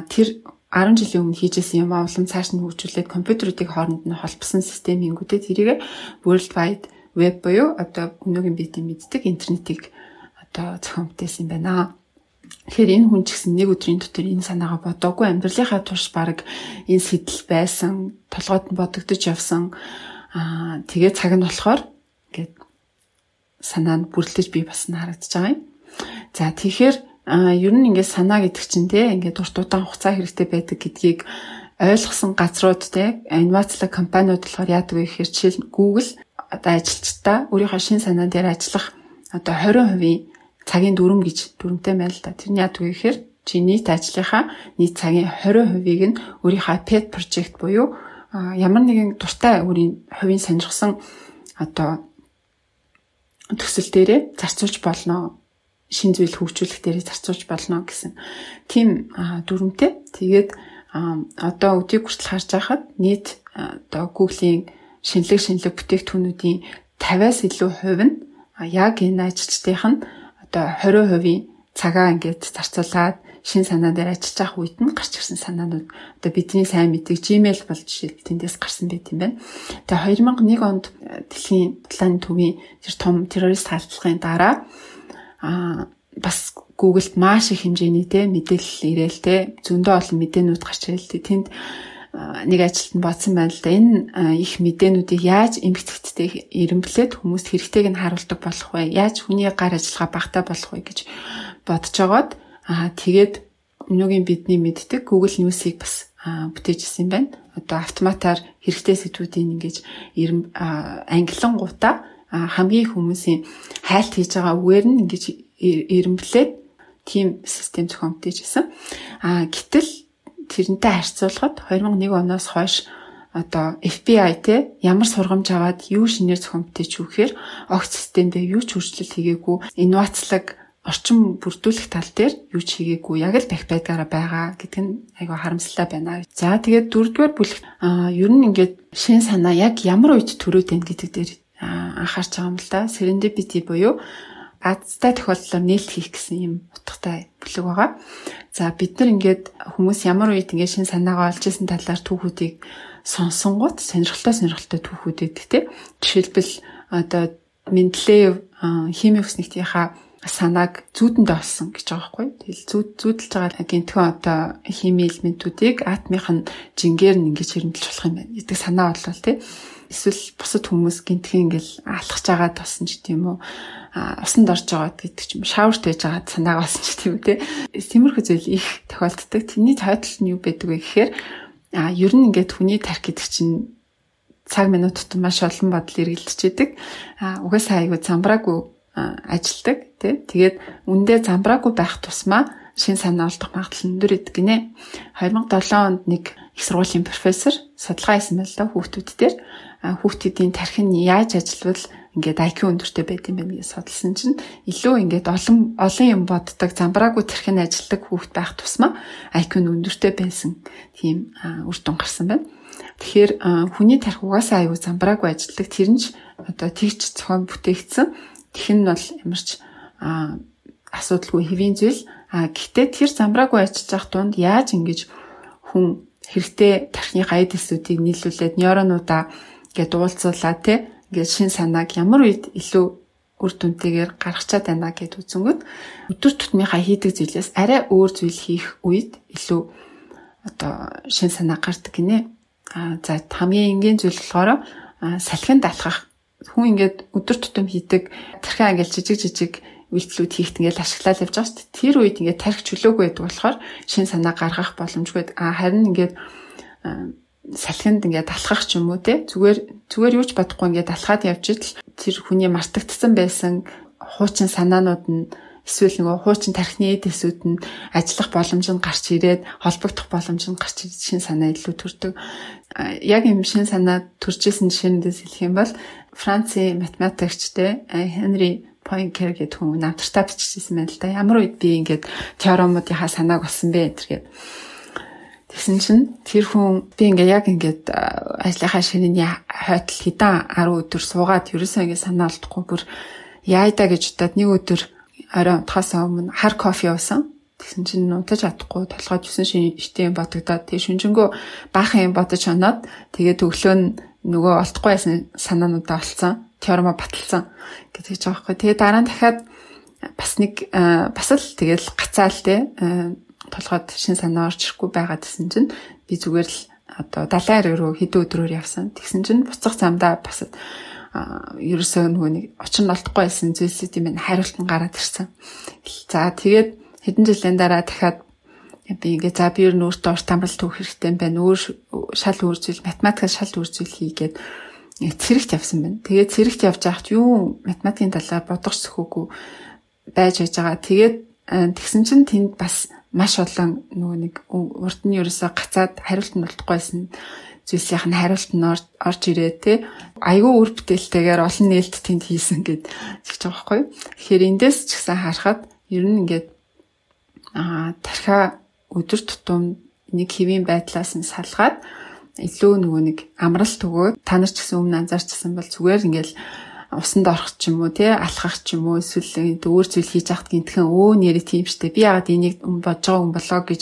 тэр 10 жилийн өмнө хийжсэн юм аа улам цааш нь хөгжүүлээд компьютеруудыг хооронд нь холбосон систем хийнгүүтээ тэрийг World Wide Web буюу одоо өнөөгийн бидний мэддэг интернетийг одоо зохион бүтээсэн юм байна. Тэгэхээр энэ хүн ч гэсэн нэг өдрийн дотор энэ санаагаа бодоогүй амьдралынхаа турш баг энэ сэтэл байсан, толгойд нь бодогдож явсан. Аа тэгээ цаг нь болохоор ингээд санаа нь бүрлдэж би бас харагдаж байгаа юм. За тэгэхээр ер нь ингээд санаа гэдэг чинь те ингээд урт удаан хугацаа хэрэгтэй байдаг гэдгийг ойлгосон газрууд те инновацлог компаниуд болохоор яадаг вэ гэхээр жишээл Google одоо ажилчдаа өөрийнхөө шин санаа дээр ажиллах одоо 20% цагийн дүрм гэж дүрмтэй байна л да. Тэр нь яадаг вэ гэхээр чи нийт ажлынхаа нийт цагийн 20%ийг нь өөрийнхөө pet project буюу ямар нэгэн дуртай өөрийн хувийн сонирхсан одоо төсөл дээрээ зарцуулж болно шин зүйл хөгжүүлэх дээрээ зарцуулж болно гэсэн тийм дүрмтэй. Тэгээд одоо өдийг хүртэл харж байхад нийт одоо Google-ийн шинэлэг шинэлэг бүтээгдэхүүнүүдийн 50-аас илүү хувь нь яг энэ ажилчдынх нь одоо 20% цагаа ингээд зарцуулаад шин санаа дээр ажиллаж байх үед нь гарч ирсэн санаанууд одоо бидний сайн мэддэг Gmail бол жишээ тэндээс гарсан байт юм байна. Тэгээ 2001 онд дэлхийн талааны төвийн тэр том террорист халдлагын дараа а бас Google-д маш их хэмжээний те мэдээлэл ирээл те зөндөө олон мэдээнүүд гарч ирэл те тэнд нэг ажилтнад бодсон байна л да. Энэ их мэдээнүүдийг яаж эмгэгтэйгтэй ирэмблээд хүмүүст хэрэгтэйг нь харуулдаг болох вэ? Яаж хүний гар ажиллагаа багтаа болох вэ гэж бодож жагаад аа тэгээд өнөөгийн бидний мэддэг Google News-ийг бас бүтээж ирсэн байна. Одоо автоматар хэрэгтэй сэдвүүдийг ингэж англин гутаа хамгийн хүмүүсийн хайлт хийж байгаа үгээр нь ингэж ирэмблээд тийм систем зохион бүтээж ирсэн. А гэтэл тэрнтэй харьцуулахад 2001 оноос хойш одоо FBI те ямар сургамж аваад юу шинээр зохион бүтээч юу гэхээр огт системдээ юу ч өөрчлөлт хийгээгүй инновацлог орчин бүрдүүлэх тал дээр юу ч хийгээгүй яг л бах байдгаараа байгаа гэдэг нь айгаа харамсалтай байна. За тэгээд дөрөвдүгээр бүлэг ер нь ингээд шин санаа яг ямар үед төрөөд байна гэдэг дээр анхаарч байгаа юм л да. Serendipity буюу азтай тохиолдлоор нээлт хийх гэсэн юм утгатай бүлэг байгаа. За бид нар ингээд хүмүүс ямар үед ингээд шин санаагаа олж исэн талаар түүхүүдийг сонсонгууд сонирхолтой сонирхолтой түүхүүд өгдөг тийм. Жишээлбэл одоо Менделеев хими өснэгтийнхаа санааг зүүдэнд олсон гэж байгаа байхгүй. Тэгэл зүүд зүүдэлж байгаа гинтхэн одоо хими элементүүдийг атомынх нь жингээр нь ингэж хэрэмдэлж болох юм байна гэдэг санаа болвол тий. Эсвэл бусад хүмүүс гинтхэн ингээл алхаж байгаа тосон ч тийм үү усанд орж байгаа гэдэг ч юм шаурт байж байгаа санааг олсон ч тийм үү те. Тиймэрхүү зүйл их тохиолддог. Тэрний тайлбар нь юу байдаг вэ гэхээр а ер нь ингээд хүний тарих гэдэг чинь цаг минутад маш олон бодол эргэлдчихэд а угаасаа айгүй замбраагүй ажилдаг тий. Тэгээд үндэ замбраагүй байх тусмаа шин санаа олдох магадлал өндөр идэг гинэ. 2007 онд нэг их сургуулийн профессор судалгаа хийсэн байл та хүүхдүүд дээр хүүхдүүдийн тархи нь яаж ажиллавал ингээд IQ өндөртэй байд юм байна гэж судалсан чинь илүү ингээд олон олон юм боддог замбраагүй тэрхэн ажилдаг хүүхд байх тусмаа IQ нь өндөртэй байсан тийм үр дүн гарсан байна. Тэгэхээр хүний тархи угаасаа аюу замбраагүй ажилдаг тэр нь ч одоо тэгч цохон бүтээгдсэн. Тэх нь бол ямарч асуудалгүй хэвийн зүйл. А гэхдээ тэр замбраагүй ажиллаж явах тунд яаж ингэж хүн хэрэгтэй тархины гаяд эсүүдийг нийлүүлээд нейронуудаа ингээд уулзуулаад те ингээд шин санааг ямар үед илүү үр дүнтэйгээр гаргачаад байна гэд үзэнгүүт өдөр тутмынхаа хийдэг зүйлээс арай өөр зүйл хийх үед илүү одоо шин санаа гардаг гинэ. А за хамгийн энгийн зүйл болохоор салхинд алхах. Хүн ингээд өдөр тутам хийдэг тархиа ингээд жижиг жижиг үйлдэлүүд хийхт ингээд ашиглаад явж байгаа шүү дээ. Тэр үед ингээд тархи чөлөөгүй байдаг болохоор шин санаа гаргах боломжгүй. А харин ингээд салхинд ингээд талхах ч юм уу те зүгээр зүгээр юу ч бодохгүй ингээд талхаад явж идэл тэр хүний мартагдсан байсан хуучин санаанууд нь эсвэл нөгөө хуучин тархины эдэсүүд нь ажиллах боломж нь гарч ирээд холбогдох боломж нь гарч ирээд шин санаа илүү төрдөг. Яг юм шин санаа төржсэн жишээндээс хэлэх юм бол Францын математикч те Хенри Пойнкер гэдэг хүн намтартаа биччихсэн байна л да. Ямар үед би ингээд теоремуудынхаа санааг олсон бэ гэдэг Тэгсэн чинь тэр хүн би ингээ яг ингээд ажлынхаа ширээний хойтол хідэн 10 өдөр суугаад ерөөсөө ингээ санаа алдахгүй бүр яайда гэж удаад нэг өдөр орой унтахаас өмнө хар кофе уусан. Тэгсэн чинь унтаж чадахгүй толгой 9 шин штийн бодогдоод тэг шүнжэнгөө баахан юм бодож оноод тэгээд өглөө нь нөгөө олдохгүй байсан санаануудаа олцсон. Теорема баталсан гэдэг ч байгаа байхгүй. Тэгээд дараа нь дахиад бас нэг бас л тэгэл гацаал те толгойд шин санаа орж ирэхгүй байгаа гэсэн чинь би зүгээр л одоо далайн руу хэдэн өдрөөр явсан. Тэгсэн чинь буцах замдаа бас ерөөсөө нөгөө нэг очин олдохгүй байсан зүйлсүүд юм хариулт нь гараад ирсэн. За тэгээд хэдэн жилийн дараа дахиад би ингээ за би ер нь өөртөө урт амралт өгөх хэрэгтэй юм байна. Өөр шал үржил математикаас шал үржил хийгээд цэрэгт явсан байна. Тэгээд цэрэгт явж байхад юу математикийн талаар бодох сөхөөгүй байж байж байгаа. Тэгээд тэгсэн чинь тэнд бас маш олон нөгөө нэг урд нь ерөөсө гацаад хариулт нь олдохгүйсэн зүйлсийнх нь хариулт нь орж ирээ те айгүй үр бүтээлтэйгээр олон нээлт тэнд хийсэн гэд хэлж байгаа байхгүй. Тэгэхээр эндээс ч гэсэн харахад ер нь ингээд аа тархиа өдөр тутам нэг хэвийн байдлаас нь салгаад илүү нөгөө нэг амралт өгөөд та нар ч гэсэн өмнө анзаарчсан бол зүгээр ингээл усанд орох ч юм уу тий алхах ч юм уу эсвэл өөр зүйл хийж яхад гинтхэн өө нэрэ тийм штэ би яагаад энийг бодож байгаа юм болоо гэж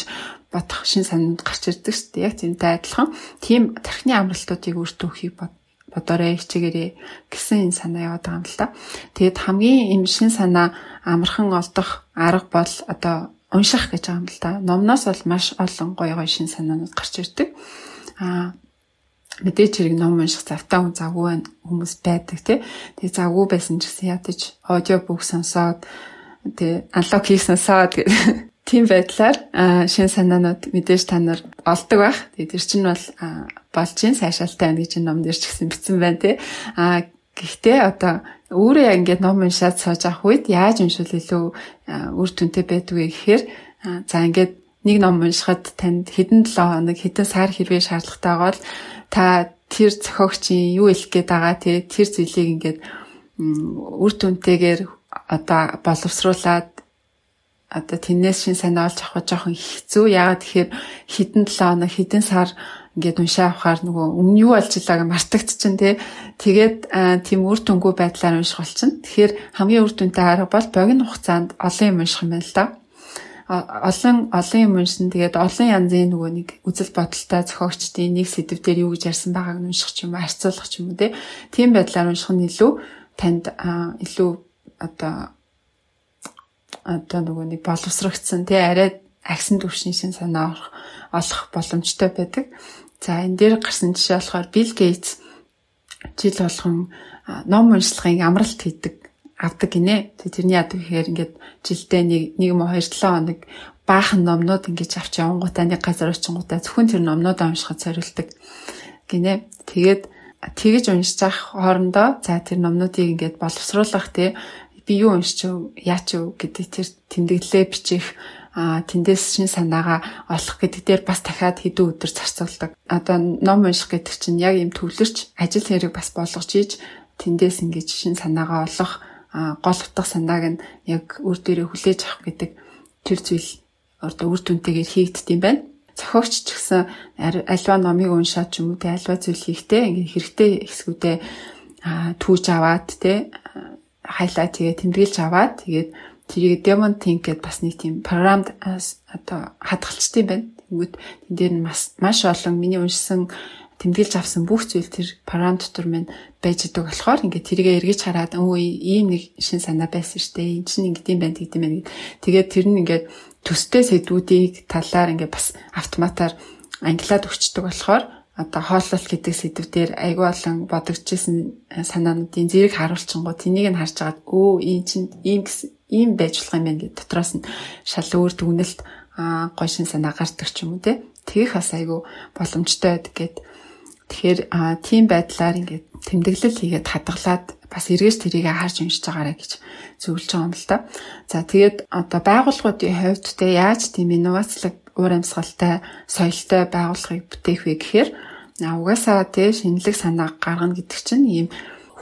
бодох шин санаанд гарч ирдэг штэ яг тэрнтэй адилхан тийм тархины амралтуудыг өөртөө хийх бодорой хичээгээрээ гэсэн энэ санаа яваад байгаа юм л та. Тэгэд хамгийн юм шин санаа амархан олдох арга бол одоо унших гэж байгаа юм л та. Номноос бол маш олон гоё гоё шин санаанууд гарч ирдэг. Аа мэдээч хэрэг ном унших завтай хүн завгүй хүмүүс байдаг тий. Тэгээ завгүй байсан ч гэсэн ядаж аудио бүк сонсоод тэгээ аналог хийх сонсоод тийм байдлаар шин санаанууд мэдээж та нар олдог байх. Тэгээ тэр чинь бол болж ин сайшаалтай байна гэж ном дээр ч гэсэн бичсэн байна тий. А гэхдээ одоо өөрөө ингээд ном уншаад сууж авах үед яаж уншвал илүү үр дүнтэй байдгүй гэхээр за ингээд нэг ном уншихад танд хэдэн 7 хоног хэдэн сар хэрвээ шаардлагатай бол та тэр зохиогчийн юу хэлэх гээд байгаа те тэр зүйлийг ингээд үр дүнтэйгээр одоо боловсруулад одоо тэрнээс шин санаа олж авах жоохон хэцүү. Яагаад тэгэхээр хідэн 7 хоног хідэн сар ингээд уншаа авахаар нөгөө өмнө юу болж байгааг мартагдчихын тий. Тэгээд тийм үр дүнгүй байдлаар унших болчихно. Тэгэхээр хамгийн үр дүнтэй арга бол богино хугацаанд олон юм унших юм байна л да олон олон юм уншсан. Тэгээд олон янзын нөгөө нэг үзэл бодолтой зохиогчдын нэг сэдв дээр юу гэж ярьсан байгааг нь унших ч юм уу, харьцуулах ч юм уу тийм байдлаар унших нь илүү танд илүү одоо одоо нөгөө нэг боловсрогдсон тий арай агсан төвшний шин санаа олох боломжтой байдаг. За энэ дээр гарсан жишээ болохоор Bill Gates жил болгон ном уншлагын амралт хийдэг авдаг гинэ. Тэрний яадаг гэхээр ингээд жилдээ нэг нэг юм 2 7 хоног баахан номнууд ингэж авч явангуудаа нэг газар очингуудаа зөвхөн тэр номнуудаа уншихад зориулдаг гинэ. Тэгээд тэгэж уншиж авах хоорондоо за тэр номнуудыг ингээд боловсруулах те би юу уншиж яач юу гэдэг тэр тэмдэглэлээ бичих а тэндээс шин санаагаа олох гэдэг дээр бас дахиад хэдэн өдөр зарцуулдаг. Одоо ном унших гэдэг чинь яг юм төвлөрч ажил хэрэг бас болгож ийж тэндээс ингэж шин санаагаа олох гол утга санааг нь яг үр дээрээ хүлээж авах гэдэг тэр зүйл одоо үр дүнтэйгээр хийгддэг юм байна. Зохиогч ч гэсэн альва номыг уншаад ч юм уу те альва зүйл хийхдээ ингээ хэрэгтэй хэсгүүдээ түүж аваад те хайлайт тэгээ тэмдэглэж аваад тэгээд тэрийг demon think гэдээ бас нэг тийм програмд одоо хадгалчтай юм байна. Тэнгүүд тэн дээр нь маш олон миний уншсан тэмдэглэж авсан бүх зүйл тэр програм дотор минь байж идэг болохоор ингээд тэргээ эргэж хараад өө ийм нэг шин санаа байсан штэ энэ чинь ингээд юм байна гэдэг юм байна. Тэгээд тэр нь ингээд төстэй сэдвүүдийг талаар ингээд бас автоматар ангилаад өгчдөг болохоор одоо хооллол гэдэг сэдвээр айгүй болон бодогдчихсэн санаануудын зэрэг харуулчингууд тэнийг нь харж агаад өө энэ чинь ийм ийм байж болох юм байна гэдэг дотроос нь шал өөр дүгнэлт гой шин санаа гардаг ч юм уу те тэгэх бас айгүй боломжтой байдаг гэдэг Тэгэхээр тийм байдлаар ингээд тэмдэглэл хийгээд хадгалаад бас эргэж тэрийг харж уншиж байгаарэ гэж зөвлөж байгаа юм л та. За тэгээд одоо байгууллагуудын хувьд те яаж тийм инновацлог уур амьсгалтай соёлтой байгууллагыг бүтээх вэ гэхээр угаасаа те шинэлэг санаа гаргана гэдэг чинь ийм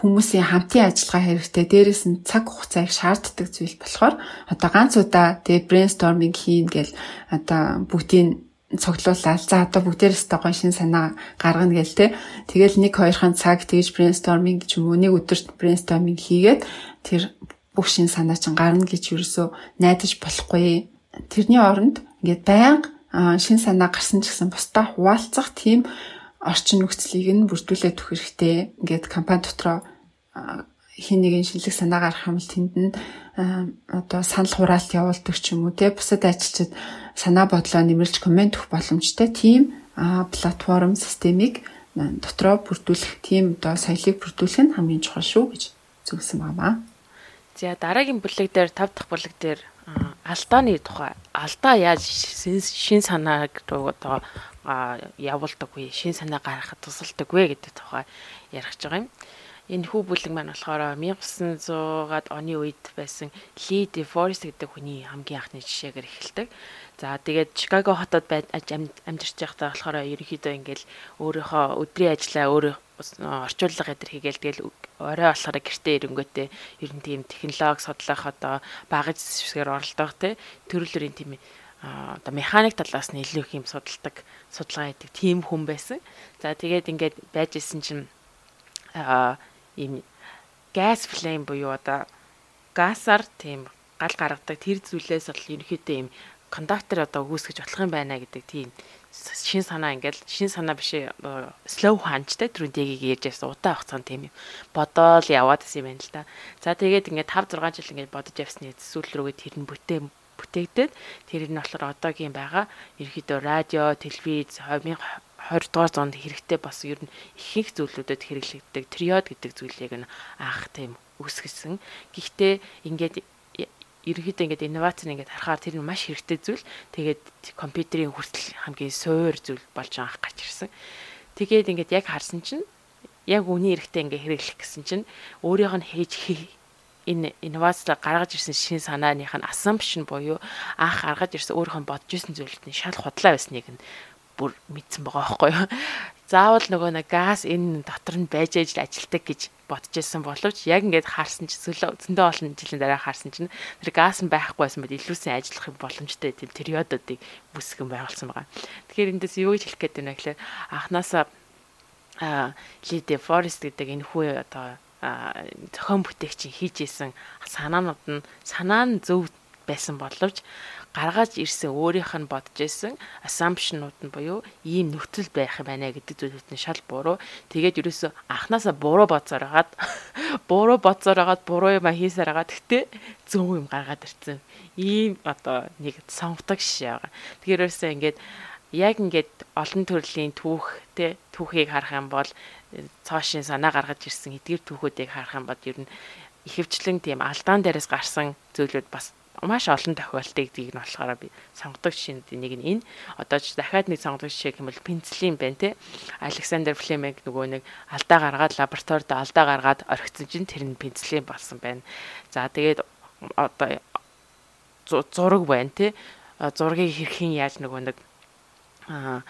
хүмүүсийн хамтын ажиллагаа хэрэгтэй. Дээрээс нь цаг хугацааг шаарддаг зүйл болохоор одоо ганц удаа тэгээ брейнсторминг хийн гэл одоо бүгдийн цогцлуулаад за одоо бүгдээрээс та гоё шин санаа гаргана гээл те. Тэгэл нэг хоёрхан цаг тэгж брейнсторминг ч юм уу нэг өдөрт брейнсторминг хийгээд тэр бүх шин санаа чинь гарна гэж юусоо найдаж болохгүй. Тэрний оронд ингээд байнга шин санаа гарсан ч гэсэн бусдаа хуваалцах тийм орчин нөхцөлийг нь бүрдүүлээд өгөх хэрэгтэй. Ингээд компани дотроо хин нэгэн шинэлэг санаа гаргах юм бол тэнд нь одоо санал хураалт явуулдаг ч юм уу те бусад ажилчид санаа бодлоо нэмэлж комент өгөх боломжтой тийм платформ системийг дотроо бүрдүүлэх тийм одоо соёлыг бүрдүүлэх нь хамгийн чухал шүү гэж зүгсэн байна. За дараагийн бүлэг дээр 5 дахь бүлэг дээр алдааны тухай алдаа яаж шин санааг одоо явуулдаг вэ? Шин санаа гаргахад тусалдаг вэ гэдэг тухай ярих гэж байгаа юм. Энэ хүү бүлэг маань болохоор 1900-аад оны үед байсан Lee DeForest гэдэг хүний хамгийн анхны жишээгээр эхэлдэг. За тэгээд Чикаго хотод амьдарч байхдаа болохоор ерөнхийдөө ингээл өөрийнхөө өдрийн ажлаа өөрөө орчуулга гэдэр хийгээл тэгэл орой болохоор гэртээ ирэнгүүтээ ер нь тийм технологи судлах одоо багаж зэвсгээр оролдох те төрөлөрийн тийм одоо механик талаас нь илүү их юм судалдаг судалгаа хийдэг тийм хүн байсан. За тэгээд ингээд байж исэн чинь аа ийм газ флейм буюу одоо газар тийм гал гаргадаг тэр зүйлээс бол ерөнхийдөө ийм кондуктор одоо үүсгэж болох юм байна гэдэг тийм шин санаа ингээл шин санаа биш slow ханчтай түрүүндийг ярьж байсан удаан хугацаанд тийм юм бодоол яваад исэн юм байна л да. За тэгээд ингээд 5 6 жил ингээд бодож явсны зүйл рүүгээ тэр нь бүтээ бүтээгдээд тэр нь болохоор одоогийн байгаа ерөөдөө радио, телевиз 20 дугаар зуунд хэрэгтэй бас ер нь ихэнх зүйлүүдэд хэрэглэгддэг триод гэдэг зүйлийг нь анх тийм үүсгэсэн. Гэхдээ ингээд ерөнхийдөө ингээд инновац нь ингээд харахаар тэр нь маш хэрэгтэй зүйл. Тэгээд компьютерийн хүртэл хамгийн суур зүйл болж анх гарч ирсэн. Тэгээд ингээд яг харсан чинь яг үний эрэхтэй ингээд хэрэглэх гэсэн чинь өөрийнх нь хийж энэ инновацлаа гаргаж ирсэн шин санааных нь assumption буюу анх гаргаж ирсэн өөрийнх нь бодож ирсэн зүйлүүдний шал худлаа байсныг нь бүр мэдсэн байгаа байхгүй юу. Заавал нөгөө нэг газ энэ дотор нь байж ээж ажилтдаг гэж бодож ирсэн боловч яг ингээд харсан ч зөндөө олон жилийн дараа харсан чинь тэр газ нь байхгүй байсан бол илүүсэн ажиллах боломжтой тийм периодуудыг бүсгэн байгуулсан байгаа. Тэгэхээр эндээс юу гэж хэлэх гээд байна гэхээр анханасаа Лиде Форест гэдэг энэ хүү одоо зохион бүтээгчийн хийж исэн санаанууд нь санаа нь зөв байсан боловч гаргаж ирсэн өөрийнх нь бодож исэн assumption-ууд нь буюу ийм нөхцөл байх юм байна гэдэг зүйлүүд нь шал буруу. Тэгээд ерөөсө анханасаа буруу бодсоор хагаад буруу бодсоор хагаад буруу юм хийсээр хагаад гэтээ зөв юм гаргаад ирсэн. Ийм одоо нэг сонгодог шишээ байгаа. Тэгэхээр ерөөсө ингээд яг ингээд олон төрлийн түүх те түүхийг харах юм бол цоошин санаа гаргаж ирсэн эдгээр түүхүүдийг харах юм бол ер нь ихэвчлэн тийм алдаан дээрээс гарсан зүйлүүд бас маш олон тохиолдолтой гэдгийг нь болохоор би сонгодог жишээний нэг нь энэ. Одоо ч дахиад нэг сонгодог жишээ хэмээл пенцилин байна те. Александр Флеминг нөгөө нэг алдаа гаргаад лабораторид алдаа гаргаад орхисон чинь тэр нь пенцилин болсон байна. За тэгээд одоо зураг байна те. Зургийг хэрхэн яаж нөгөө нэг аа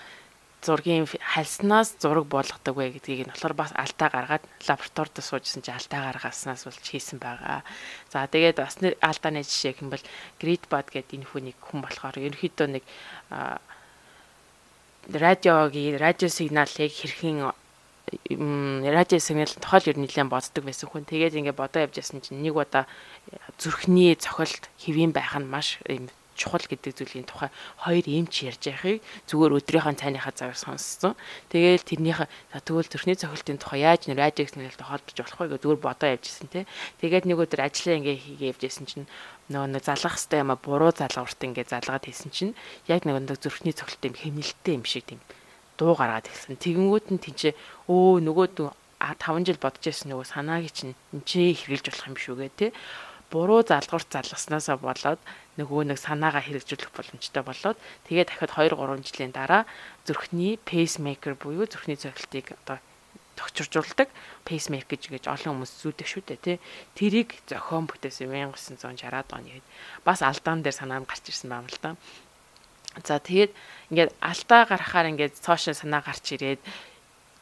зургийн хальснаас зураг болгодог вэ гэдгийг нь болохоор бас алдаа гаргаад лабораторид суужсэн чи алдаа гаргаснаас болж хийсэн байгаа. За тэгээд бас алдааны жишээ хэм бол Gridbot гэдэг энэ хүнийг хүн болохоор ерөнхийдөө нэг радиогийн радио сигналыг хэрхэн радио сигнал тохиол ер нь нэлээд боддог байсан хүн. Тэгээд ингээд бодоо явж ясна чинь нэг удаа зүрхний цохилт хэвэн байх нь маш юм чухал гэдэг зүйлийн тухай хоёр эмч ярьж байхыг зүгээр өдрийнхөө цайныхаа цагаар сонссон. Тэгээл тэрнийхээ тэгвэл төрхний цохилтын тухай яаж нэр радиогснэлтэй холбож болох вэ гэж зүгээр бодоо явжсэн тий. Тэгээд нэг өдөр ажлаа ингээ хийгээ явжсэн чинь нөгөө нэг залгах хэвээр юм а буруу залгуурт ингээ залгаад хийсэн чинь яг нэг өндөг зүрхний цохилтын хэмнэлттэй юм шиг тийм дуу гаргаад ирсэн. Тэгэнгүүт нь тийч өө нөгөө 5 жил бодож байсан нөгөө санааг чинь энэ чи хэрэгжилж болох юм шүү гэ тий буруу залгуурт залгаснасаа болоод нөгөө нэг санаагаа хэрэгжүүлэх боломжтой болоод тэгээ дахиад 2 3 жилийн дараа зүрхний пейсмейкер буюу зүрхний цохилтыг одоо тохиржуулдаг пейсмейкер гэж олон хүмүүс зүйдэг шүү дээ тий. Тэрийг зохион бүтээсэн 1960-аад оны хэд бас алдаан дээр санаа гарч ирсэн байна л да. За тэгээд ингээд алдаа гарахаар ингээд цоошин санаа гарч ирээд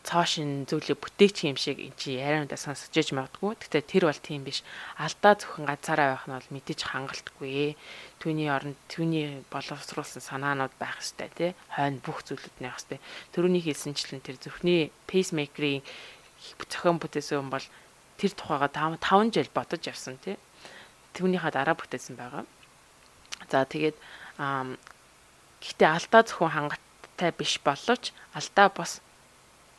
цоошин зүйлийг бүтээгч юм шиг эн чи ярианудаа сонсож иж магадгүй. Гэхдээ тэр бол тийм биш. Алдаа зөвхөн ганцаараа байх нь бол мэдээж хангалтгүй. Түүний оронд түүний боловсруулсан санаанууд байх ёстой тий. Хойно бүх зүйлүүд нь байх ёстой. Төрөний хэлсэнчлэн тэр зөвхний пейсмейкерийн зохион бүтээсэн юм бол тэр тухайга 5 5 жил бодож явсан тий. Түүнийхээ дараа бүтээсэн байгаа. За тэгээд гэхдээ алдаа зөвхөн хангалттай биш боловч алдаа бас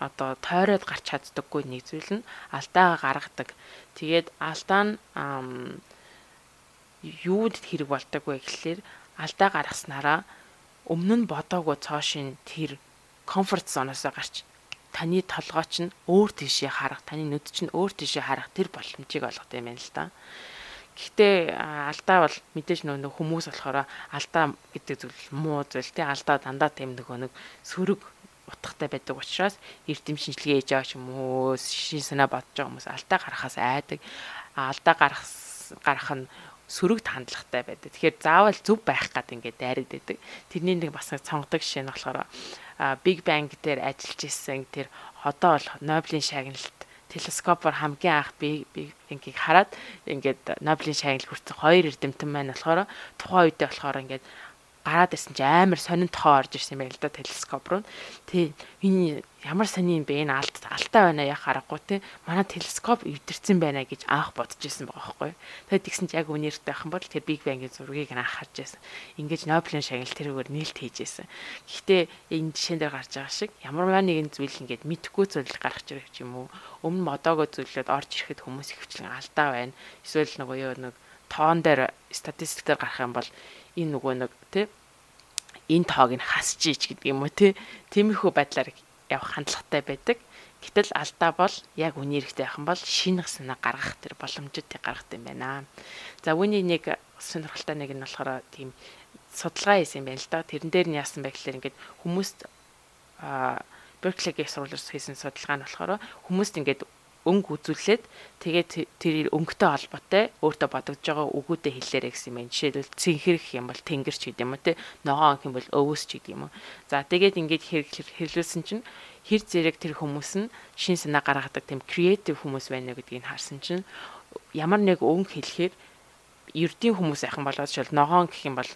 одоо тойроод гарч чаддаггүй нэг зүйл нь алдаагаа гаргадаг. Тэгээд алдаа нь юуд хэрэг болдог вэ гэхлээр алдаа гаргаснараа өмнө нь бодоогүй цоошин тэр комфорт зоноос гарч таны толгой чинь өөр тийшээ харах, таны нүд чинь өөр тийшээ харах тэр боломжийг олгох юм байна л да. Гэхдээ алдаа бол мэдээж нөгөө хүмүүс болохоор алдаа гэдэг зүйл муу зүйл тий алдаа дандаа тийм нөгөө нэг сөрөг утгатай байдаг учраас эрдэм шинжилгээ хийж байгаа уу шин санаа бодож байгаа хүмүүс алдаа гарахаас айдаг алдаа гарах гарах нь сөрөг хандлагатай байдаг. Тэгэхээр заавал зөв байх гад ингээд дайраад байдаг. Тэрний нэг бас нэг цонгодог жишээ нь болохоор Big Bang дээр ажиллаж исэн тэр одоо бол Нобелийн шагналт телескопоор хамгийн анх би ингийг хараад ингээд Нобелийн шагнал хүртсэн хоёр эрдэмтэн маань болохоор тухайн үедээ болохоор ингээд гараад ирсэн чи амар сонин тохоо орж ирсэн байл да телескоп руу. Тэ энэ ямар сони юм бэ энэ алт алтаа байна яа харахгүй те. Манай телескоп эвдэрсэн байна гэж анх бодож ирсэн байгаа байхгүй. Тэгээд тэгсэн чи яг үнээртэй байх юм бол тэр Big Bang-ийн зургийг анх харж байсан. Ингээд Нобелийн шагнал тэрүүгээр нээлт хийж байсан. Гэхдээ энэ жишээн дээр гарч байгаа шиг ямар нэгэн зүйл ингээд мэдхгүй зүйл гарч ирэх юм уу? Өмнө модоогоо зүйлээд орж ирэхэд хүмүүс ихвчлэн алдаа байна. Эсвэл нөгөө юу нэг тоон дээр статистик дээр гарах юм бол энэ нөгөө нэг тий энэ тоог нь хасчиж гэдэг юм уу тий тиймэрхүү байдлаар явах хандлагатай байдаг. Гэтэл алдаа бол яг үний хэрэгтэй юм бол шинэ санаа гаргах тэр боломжуудыг гаргах юм байна. За үүний нэг сонирхолтой нэг нь болохоор тийм судалгаа хийсэн юм байна л да. Тэрэн дээр нь яасан бэ гэхээр ингээд хүмүүст а Berkeley-гийн сургуулиас хийсэн судалгаа нь болохоор хүмүүст ингээд өнгө үзүүлээд тэгээд тэр өнгөтэй холбоотой өөртөө бодогдож байгаа үгүүдээ хэлээрэй гэсэн юм. Жишээлбэл цэнхэр гэх юм бол тэнгэр ч гэдэг юм уу те. Ногоон гэх юм бол өвөс ч гэдэг юм уу. За тэгээд ингээд хэрэглүүлсэн чинь хэр зэрэг тэр хүмүүс нь шин санаа гаргадаг тийм креатив хүмүүс байна гэдгийг харсан чинь ямар нэг өнгө хэлэхээр ердийн хүмүүс айхан болоод жишээл ногоон гэх юм бол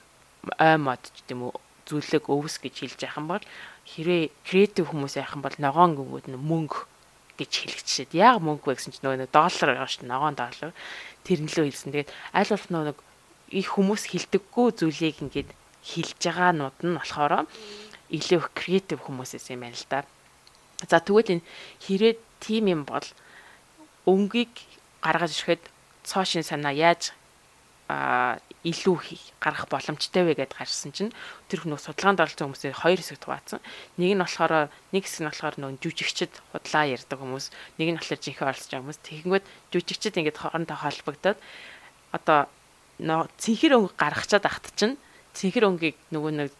ой мод гэдэг юм уу зүйлэг өвс гэж хэлж яхан бол хэрэг креатив хүмүүс айхан бол ногоон гүнгүүд нь мөнгө гэж хэлэгчээд яг мөнгө вэ гэсэн чинь нөгөө доллар байгаа шүү дээ ногоон доллар тэр нь лөө хэлсэн. Тэгээд аль болох нөгөө их хүмүүс хилдэггүй зүйлийг ингээд хилж байгаанууд нь болохоор илүү креатив хүмүүсээс юм байна л да. За тэгвэл энэ хэрэг тим юм бол өнгийг гаргаж ирэхэд цоошин санаа яаж илүү гарах боломжтой вэ гэдээ гарсан чинь тэр хүмүүс судалгаанд оролцсон хүмүүсээ хоёр хэсэгт хуваацсан. Нэг нь болохоор нэг хэсэг нь болохоор нөө жүжигчд худлаа ярьдаг хүмүүс, нэг нь болохоор жинхэнэ оролцож байгаа хүмүүс. Тэгэнгүүт жүжигчд ингээд хоорондоо холбогдоод одоо цэнхэр өнгө гаргачаад ахт чинь цэнхэр өнгийг нөгөө нэг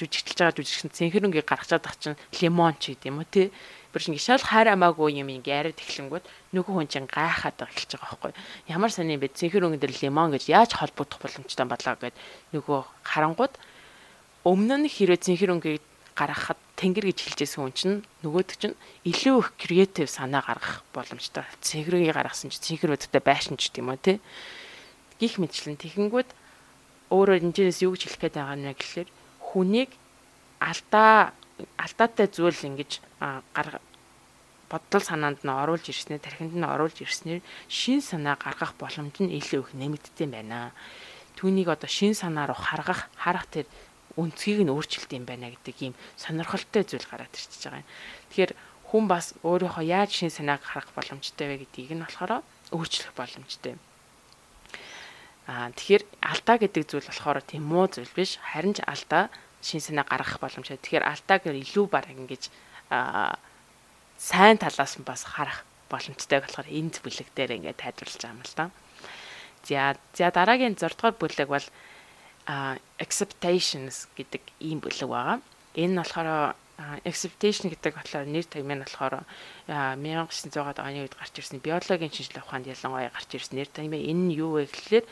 жүжигчилж байгаа жүжигчин цэнхэр өнгийг гаргачаад ах чинь лимон ч гэдэм үү те бүр шинэ шал хайр амаагүй юм ингэ яриад эхлэнгүүт нөгөө хүн чинь гайхаад эхэлж байгаа байхгүй. Ямар сони юм бэ? Цэнхэр өнгө дээр лимон гэж яаж холбогдох боломжтой болоо гэд нөгөө харангууд өмнө нь хэрэг цэнхэр өнгийг гаргахад тэнгэр гэж хэлжсэн хүн чинь нөгөөд чинь илүү их креатив санаа гаргах боломжтой. Цэнхрийг гаргасан чинь цэнхэр өдөртөө байшин ч гэдэм үү те. Гих мэтчлэн тэгэнгүүт өөрөөр энэс юу гэж хэлэх гээд байгаа нь гэхэлэр хүнийг алдаа алдаатай зүйл ингэж гарга бодол санаанд нь оруулж ирснээр тархинд нь оруулж ирснээр шин санаа гаргах боломж нь илүү их нэмэгдсэн байна. Түүнийг одоо шин санаа руу харгах харах тэр үнцгийг нь өөрчилд юм байна гэдэг ийм сонирхолтой зүйл гараад ирчихэж байгаа юм. Тэгэхээр хүн бас өөрийнхөө яаж шин санааг харах боломжтой вэ гэдгийг нь болохоор өөрчлөх боломжтой. Аа тэгэхээр алдаа гэдэг зүйл болохоор тийм муу зүйл биш харин ч алдаа шин санаа гаргах боломжтой. Тэгэхээр алдааг илүү баг ингэж сайн талаас нь бас харах боломжтой болохоор энд бүлэг дээр ингээд тайлбарлаж байгаа юм л да. За за дараагийн 6 дугаар бүлэг бол acceptations гэдэг ийм бүлэг байгаа. Энэ нь болохоор acceptation гэдэг болохоор нэр нь болохоор 1900-аад оны үед гарч ирсэн биологийн шинжилгээ ухаанд ялангуяа гарч ирсэн нэр томьёо. Энэ нь юу вэ гэхлээр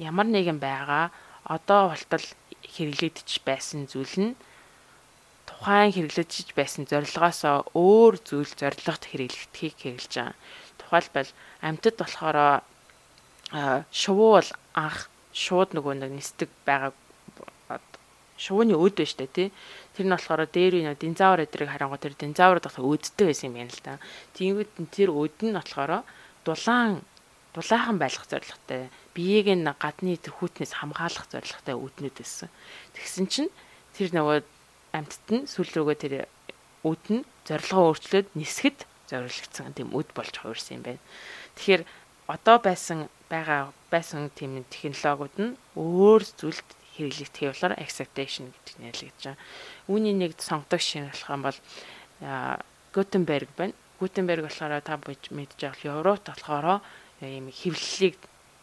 ямар нэгэн байгаа одоо болтол хэрэглэгдэж байсан зүйл нь тухайн хэрэглэгдэж байсан зорилгоос өөр зүйл зорилгот хэрэглэгдэхийг хэрэглэж байгаа. Тухайлбал амьтад болохоор шувуу бол анх шууд нөгөө нэг нисдэг байгаа шувууны өд байж та тий. Тэр нь болохоор дээр нь динзавр эдрийг харангуй тэр динзавр дахь өдтэй байсан юм байна л да. Тиймүүд тэр өд нь болохоор дулаан дулаахан байлгах зорилготой биеийг нь гадны тэр хүүтнээс хамгаалах зорилготой үүднүүд байсан. Тэгсэн чинь тэр нөгөө амьтд нь сүүл рүүгээ тэр үүд нь зорилгоо өөрчлөөд нисгэд зориулагдсан тийм үд болж хувирсан юм байна. Тэгэхээр одоо байсан байгаа байсан тийм технологиуд нь өөр зүйлд хэрэглэгдэх болохоор acceptation гэдэг ялгаж байгаа. Үүний нэг сонгодог шин болох юм бол Гутенберг байна. Гутенберг болохоор та мэдж байгаа Европт болохоор ийм хэвлэлийг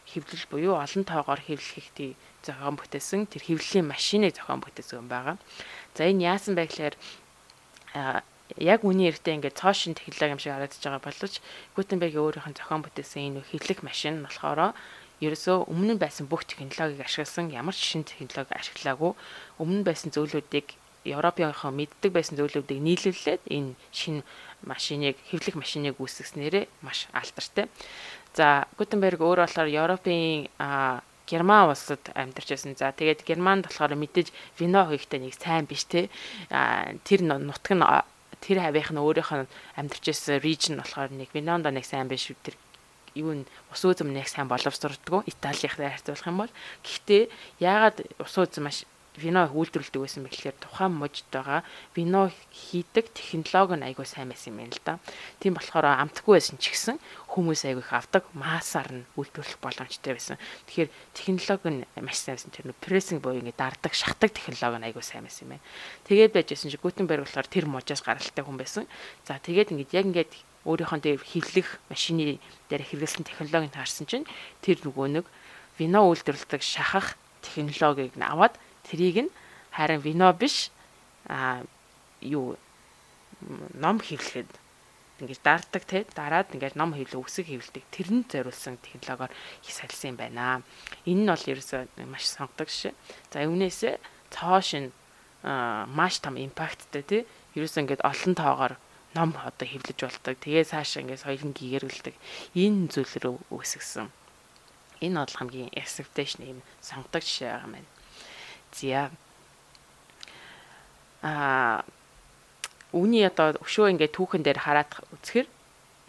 хэвлэл буюу олон тоогоор хэвлэх тий зохион бүтээсэн тэр хэвлэлийн машиныг зохион бүтээсэн байгаа. За энэ яасан бэ гэхээр яг үний эртээ ингээд цоошин технологи юм шиг харагдаж байгаа боловч Гутенбергийн өөрийнх нь зохион бүтээсэн энэ хэвлэх машин болохоор ерөөсөө өмнө нь байсан бүх технологиг ашигласан ямар ч шинэ технологи ашиглаагүй өмнө нь байсан зөвлөдүүдийг Европынхоо мэддэг байсан зөвлөдүүдийг нийлүүлээд энэ шинэ машиныг хэвлэх машиныг үүсгэснээрээ маш алдартай. За Гутенберг өөр болохоор Европын Герман улсад амьдарч байсан. За тэгээд Германд болохоор мэдээж вино хийхдээ нэг сайн биш те. Тэр нутаг нь тэр хавийнх нь өөрийнх нь амьдарч байсан region болохоор нэг винондо нэг сайн биш тэр юу н ус үзэм нэг сайн боловсрдгоо Италийнхтай харьцуулах юм бол гэхдээ яагаад ус үзэм маш вино үйлдвэрлэдэг байсан бэ гэхээр тухайн мужид байгаа вино хийдэг технологи нь айгүй сайн байсан юм байна л да. Тийм болохоор амтгүй байсан ч гэсэн хүмүүс айгүй их авдаг массаар нь үйлдвэрлэх боломжтой байсан. Тэгэхээр технологи нь маш сайн байсан. Тэр нь прессинг буюу ингэ дарддаг, шахдаг технологи нь айгүй сайн байсан юм байна. Тэгээд байжсэн чи Гутенберг болохоор тэр мужаас гаралтай хүн байсан. За тэгээд ингэ яг ингэ өөрийнхөө дээр хөвлөх машины дээр хэрэглэсэн технологиг таарсан чинь тэр нөгөө нэг вино үйлдвэрлэдэг шахах технологиг аваад Тэрийг нь харин вино биш а юу ном хевлэхэд ингэж даардаг те дараад ингэж ном хевлэх үсэг хевлдэг тэрэн зориулсан технологиор их салсан юм байна. Энэ нь бол ерөөсөө маш сонгодог шээ. За үүнээсээ цоош нь маш том импакттай тий ерөөсөө ингэж олон тоогоор ном одоо хевлэж болдог. Тэгээ цаашаа ингэ соёлын гэгэргэлдэг. Энэ зүйл рүү үүсгэсэн. Энэ бол хамгийн acceptation юм сонгодог жишээ байгаа юм байна. Зя. Аа үүний одоо өшөө ингээд түүхэн дээр хараад үзэхэр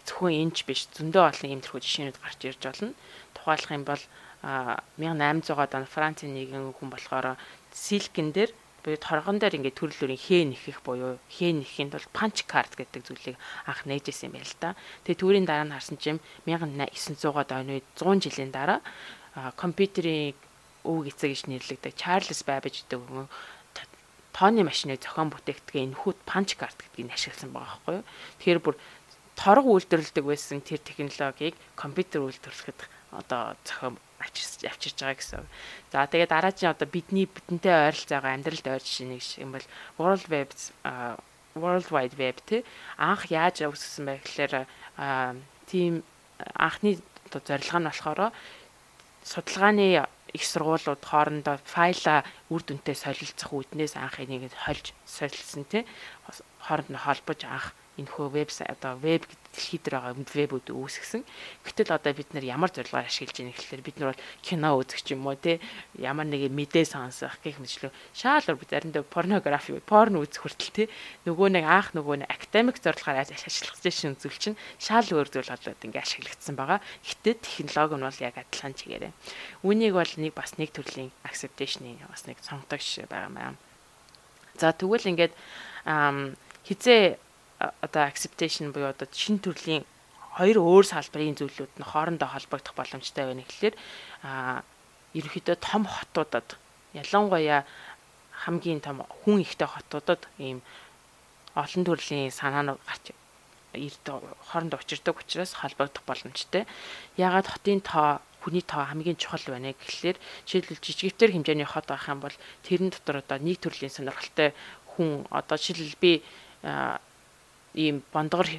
зөвхөн энэч биш зөндөө олон юм тэрхүү жишээнүүд гарч ирж болно. Тухайлах юм бол 1800-аад он Францын нэгэн хүн болохоор силкэн дээр буюу торгон дээр ингээд төрлөөрийн хээ нэхэх буюу хээ нэхэнд бол punch card гэдэг зүйлийг анх нээжсэн юм байна л да. Тэгээ түүрийн дараа нь харсан чим 1900-аад оны 100 жилийн дараа компьютерийн өвөг эцэг гэж нэрлэгдэг Чарльз Babbage гэдэг хүн тооны машиныг зохион бүтээгдэхээ энэ хүүд punch card гэдгийг ашигласан байгаа байхгүй юу. Тэгэхээр бүр торго үйлдвэрлэдэг байсан тэр технологиг компьютер үйлдвэрлэхэд одоо зохион авчирч авчирч байгаа гэсэн. За тэгээд дараагийн одоо бидний бидэнтэй ойролцоогоо амьдралд ойр жишээ нэг юм бол World Web World Wide Web тий анх яаж үүсгэсэн бэ гэхээр тийм анхны зорилго нь болохоор судалгааны их сургуулиуд хоорондоо файла үр дүнтэй солилцох үүднээс анх энийг хольж солилцсон тий. Хооронд нь холбож анх энэхүү вебсайт одоо веб дэлхий дээр байгаа вебүүд үүсгэсэн. Гэтэл одоо бид нар ямар зорилгоор ашиглаж байгаа гэхэлэр бид нар бол кино үзэх юм уу те ямар нэг мэдээ сонсох гэх мэтлээ шаалар бид заримдаа порнографи порн үзэх хүртэл те нөгөө нэг анх нөгөө нэг академик зорилгоор ашиглах зэшин зүйл чинь шаал өөр зүйл болоод ингээ ашиглагдсан байгаа. Гэтэ технологи нь бол яг адилхан чигээрээ. Үүнийг бол нэг бас нэг төрлийн acceptation-ийн бас нэг сонгодог жишээ байгаа юм. За тэгвэл ингээд хизээ одоо acceptation буюу одоо шин төрлийн хоёр өөр салбарын зүйлүүд нь хоорондоо холбогдох боломжтой байна гэхэлэр а ерөнхийдөө том хотуудад ялангуяа хамгийн том хүн ихтэй хотуудад ийм олон төрлийн санаанууд гарч эрд хоорондоо учирдаг учраас холбогдох боломжтой. Ягаад хотын тоо хүний тоо хамгийн чухал байна гэхлээр жишээлбэл жижигтэр хэмжээний хот байх юм бол тэрэн дотор одоо нэг төрлийн сонирхолтой хүн одоо жишээлбэл би ийм бондгор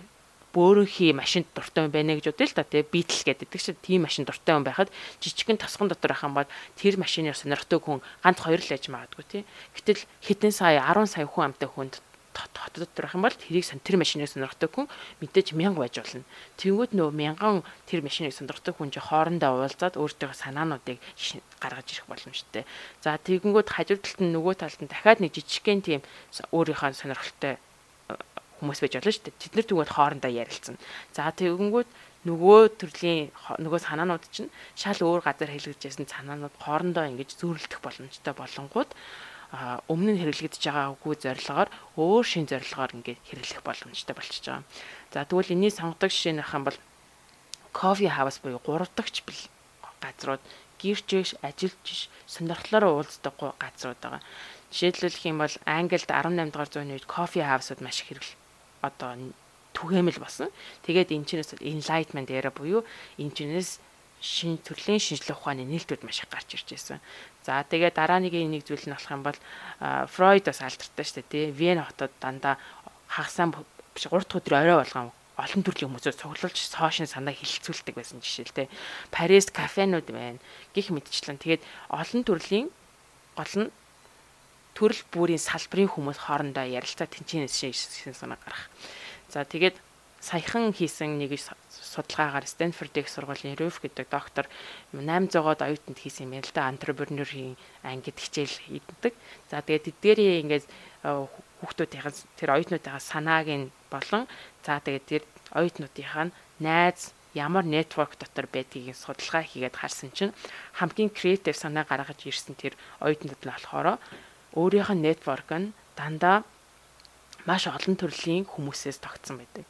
бөөрөнхий машинд дуртай хүн байна гэж бодъё л та тий Beetle гэдэг чинь тийм машин дуртай хүн байхад жижигхэн тосгон дотор ахын бол тэр машинаар сонирхдаг хүн ганц хоёр л яж магадгүй тий гэтэл хэдэн сая 10 сая хүн амтай хүнд хот дотор ах юм бол тэрийг тэр машиныг сонирхдаг хүн мэдээж мянга байж болно. Тэнгүүд нөө мянган тэр машиныг сонирхдаг хүн чи хоорондоо уулзаад өөртөө санаануудыг гаргаж ирэх боломжтой. За тэгэнгүүт хажуу талд нь нөгөө талд нь дахиад нэг жижигхэн тийм өөрийнхөө сонирхолтой хүмүүс байж болно шүү дээ. Тэд нар тэгвэл хоорондоо ярилцсан. За тэгэнгүүт нөгөө төрлийн нөгөө санаанууд чинь шал өөр газар хэлгэж ясан санаанууд хоорондоо ингэж зөөрлөх боломжтой болонгууд өмнө нь хэрэглэгдэж байгаа үгүй зорилгоор өөр шин зорилгоор ингээд хэрэглэх боломжтой болчихж байгаа. За тэгвэл энэний сонгодог жишээ нь хам бол кофе хаус буюу гуравдагч газрууд гэрч биш, ажилч биш, сонирхлоор уулздаг газрууд байгаа. Жишээлбэл юм бол Англид 18 дугаар зууны үед кофе хаусууд маш их хэрэгл одоо түгээмэл болсон. Тэгээд энэ чинээс enlightenment era буюу энэ чинээс шин төрлийн шинжлэх ухааны нээлтүүд маш их гарч ирж байсан. За тэгээд дараа нэг нэг зүйл нь болох юм бол Фройд бас алдартай шүү дээ тий. Вен хотод дандаа хагасаа биш 3 дахь өдөр орой болгон олон төрлийн хүмүүсээс цуглуулж соошин санаа хилцүүлдэг байсан жишээ л тий. Парис кафенууд байна. Гэх мэтчлэн тэгээд олон төрлийн гол нь төрөл бүрийн салбарын хүмүүс хоорондоо ярилцаа тэнцэнээс шин санаа гарах. За тэгээд саяхан хийсэн нэг судалгаагаар Стэнфорд их сургуулийн Рюф гэдэг доктор 800-аад оюутанд хийсэн юм байна л да антрепренерийн ангид хичээл хийдэг. За тэгээд эдгээрийн ингээд хүүхдүүдийн тэр оюутнуудынхаа санааг нь болон за тэгээд тэр оюутнуудынхаа найз ямар нэтворк дотор байдгийг судалгаа хийгээд харсан чинь хамгийн креатив санаа гаргаж ирсэн тэр оюутнууд нь болохоор өөрийнх нь нэтворк нь дандаа маш олон төрлийн хүмүүсээс тогтсон байдаг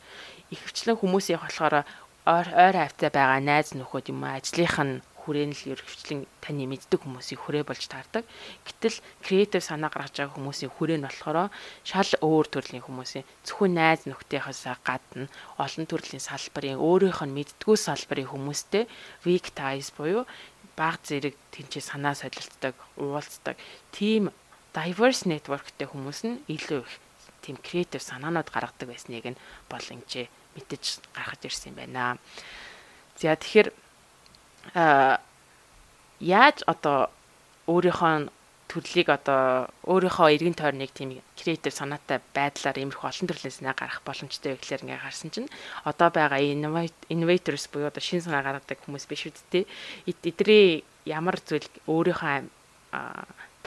ихэвчлэн хүмүүсийн болохоор ойр хавцаа байгаа найз нөхөд юм ажлынх нь хүрээ нь л ерөвчлэн таны мэддэг хүмүүсийг хүрээ болж таардаг. Гэтэл креатив санаа гаргаж байгаа хүмүүсийн хүрээ нь болохоор шал өөр төрлийн хүмүүсийн зөвхөн найз нөхдийнхөөсөө гадна олон төрлийн салбарын өөрийнх нь мэддгүү салбарын хүмүүстэй weak ties буюу баг зэрэг тэнцээ санаа солилцдог, уулздаг. Тим diverse networkтэй хүмүүс нь илүү их тийм креатив санаанууд гаргадаг байсныг нь боломжээ мэдэж гаргаж ирсэн юм байна. За тэгэхээр а яаж одоо өөрийнхөө төрлийг одоо өөрийнхөө эргэн тойрныг тийм креатив санаатай байдлаар иймэрхүү олон төрлийн санаа гаргах боломжтой гэхлээр ингээ харсан чинь одоо байгаа innovators буюу одоо шин санаа гаргадаг хүмүүс биш үсттэй эдний ямар зүйл өөрийнхөө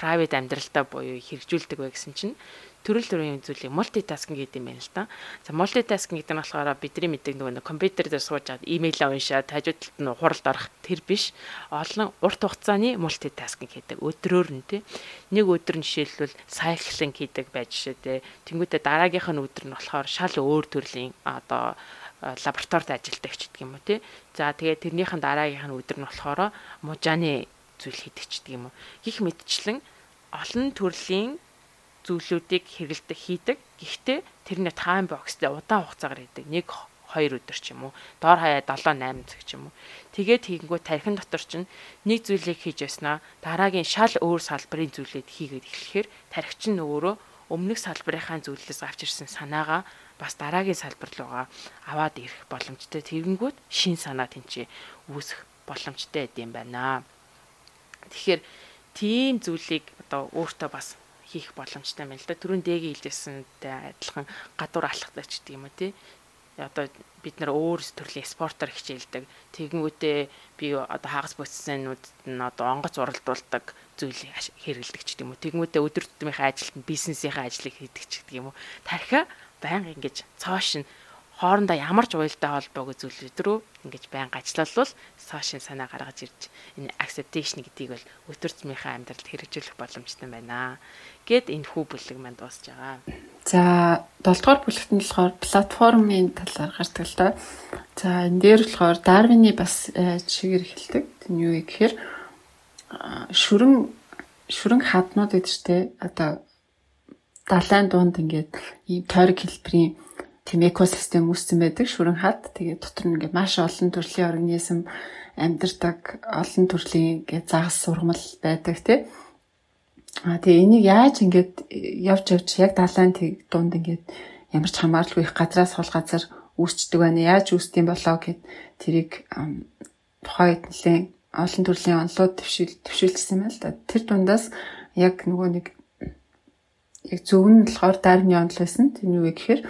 private амьдралтаа буюу хэрэгжүүлдэг вэ гэсэн чинь төрөл төрлийн зүйлийг мультитаскинг гэдэг юм байна л да. За мультитаскинг гэдэг нь болохоор бидний мэддэг нөгөө компьютер дээр сууж аваад имэйл уншаад хажуу талд нь хуралд орох тэр биш. Олон урт хугацааны мультитаскинг гэдэг өдрөөр нь тий. Нэг өдөр нь жишээлбэл сайклинг хийдэг байж шээ тий. Тэнгүүтээ дараагийнх нь өдөр нь болохоор шал өөр төрлийн одоо лабораторид ажилладаг ч гэдэг юм уу тий. За тэгээд тэрнийхэн дараагийнх нь өдөр нь болохоор мужааны зүйл хийдэг ч гэдэг юм уу. Гих мэдчлэн олон төрлийн зүйлүүдийг хэрэгэлдэг хийдэг. Гэхдээ тэрний тайм бокстэй удаан хугацаагаар хийдэг. Нэг 2 өдөр ч юм уу. Доор хаяа 7 8 цаг ч юм уу. Тэгээд хийнгүү тархин дотор чинь нэг зүйлийг хийж яснаа дараагийн шал өөр салбарын зүйлээд хийгээд эхлэхээр тархич нь өөрөө өмнөх салбарынхаа зүйлээс авч ирсэн санаагаа бас дараагийн салбар руугаа аваад ирэх боломжтой. Тэгэнгүүт шин санаа тэнцээ үүсэх боломжтой гэдэм байна. Тэгэхээр тийм зүйлийг одоо өөртөө бас хийх боломжтой юм л да. Түрүүн дэгийн хэлжсэнтэй адилхан гадуур алхдаг ч гэдэг юм уу тий. Одоо бид нар өөр төрлийн спортоор хичээлдэг. Тэгэнгүүтээ би одоо хагас бүтсэнүүд нь одоо онгоц уралдуулдаг зүйлийг хэрэгэлдэг ч гэдэг юм уу. Тэгэнгүүтээ өдөр тутмынхаа ажилд бизнесийнхээ ажлыг хийдэг ч гэдэг юм уу. Тархиа байнга ингэж цоош нь хоорондоо ямар ч уялдаа холбоогүй зүйлүүд рүү ингэж байнга ажиллавал сошин санаа гаргаж ирж энэ acceptation гэдгийг бол өдөр тутмынхаа амьдралд хэрэгжүүлэх боломжтой байна. Гэт энэ хүү бүлэг манд дуусж байгаа. За 7 дугаар бүлэгт нь болохоор платформын талаар гардаг л да. За энэ дээр болохоор Дарвины бас жишгээр эхэлдэг. Тэр юу гэхээр шүрэн шүрэн хаднууд гэдэг чтэй одоо далайн дунд ингээд ийм тойрог хэлбэрийн тийм экосистем үүссэн байдаг шүрэн хад. Тэгээд дотор нь ингээд маш олон төрлийн организм амьдардаг, олон төрлийн ингээд загас сургамал байдаг тий. А тэгээ энийг яаж ингээд явж явж яг далайн тэг дунд ингээд ямар ч хамааралгүй их газраас хол газар үүсчдэг байна. Яаж үүсдэм болоо гэд тэрийг тухайн хэднэлэн олон төрлийн онлоод төвшил төвшүүлсэн юм л да. Тэр дундаас яг нөгөө нэг яг зөв нь болохоор дарны онл байсан. Тэр юу гэхээр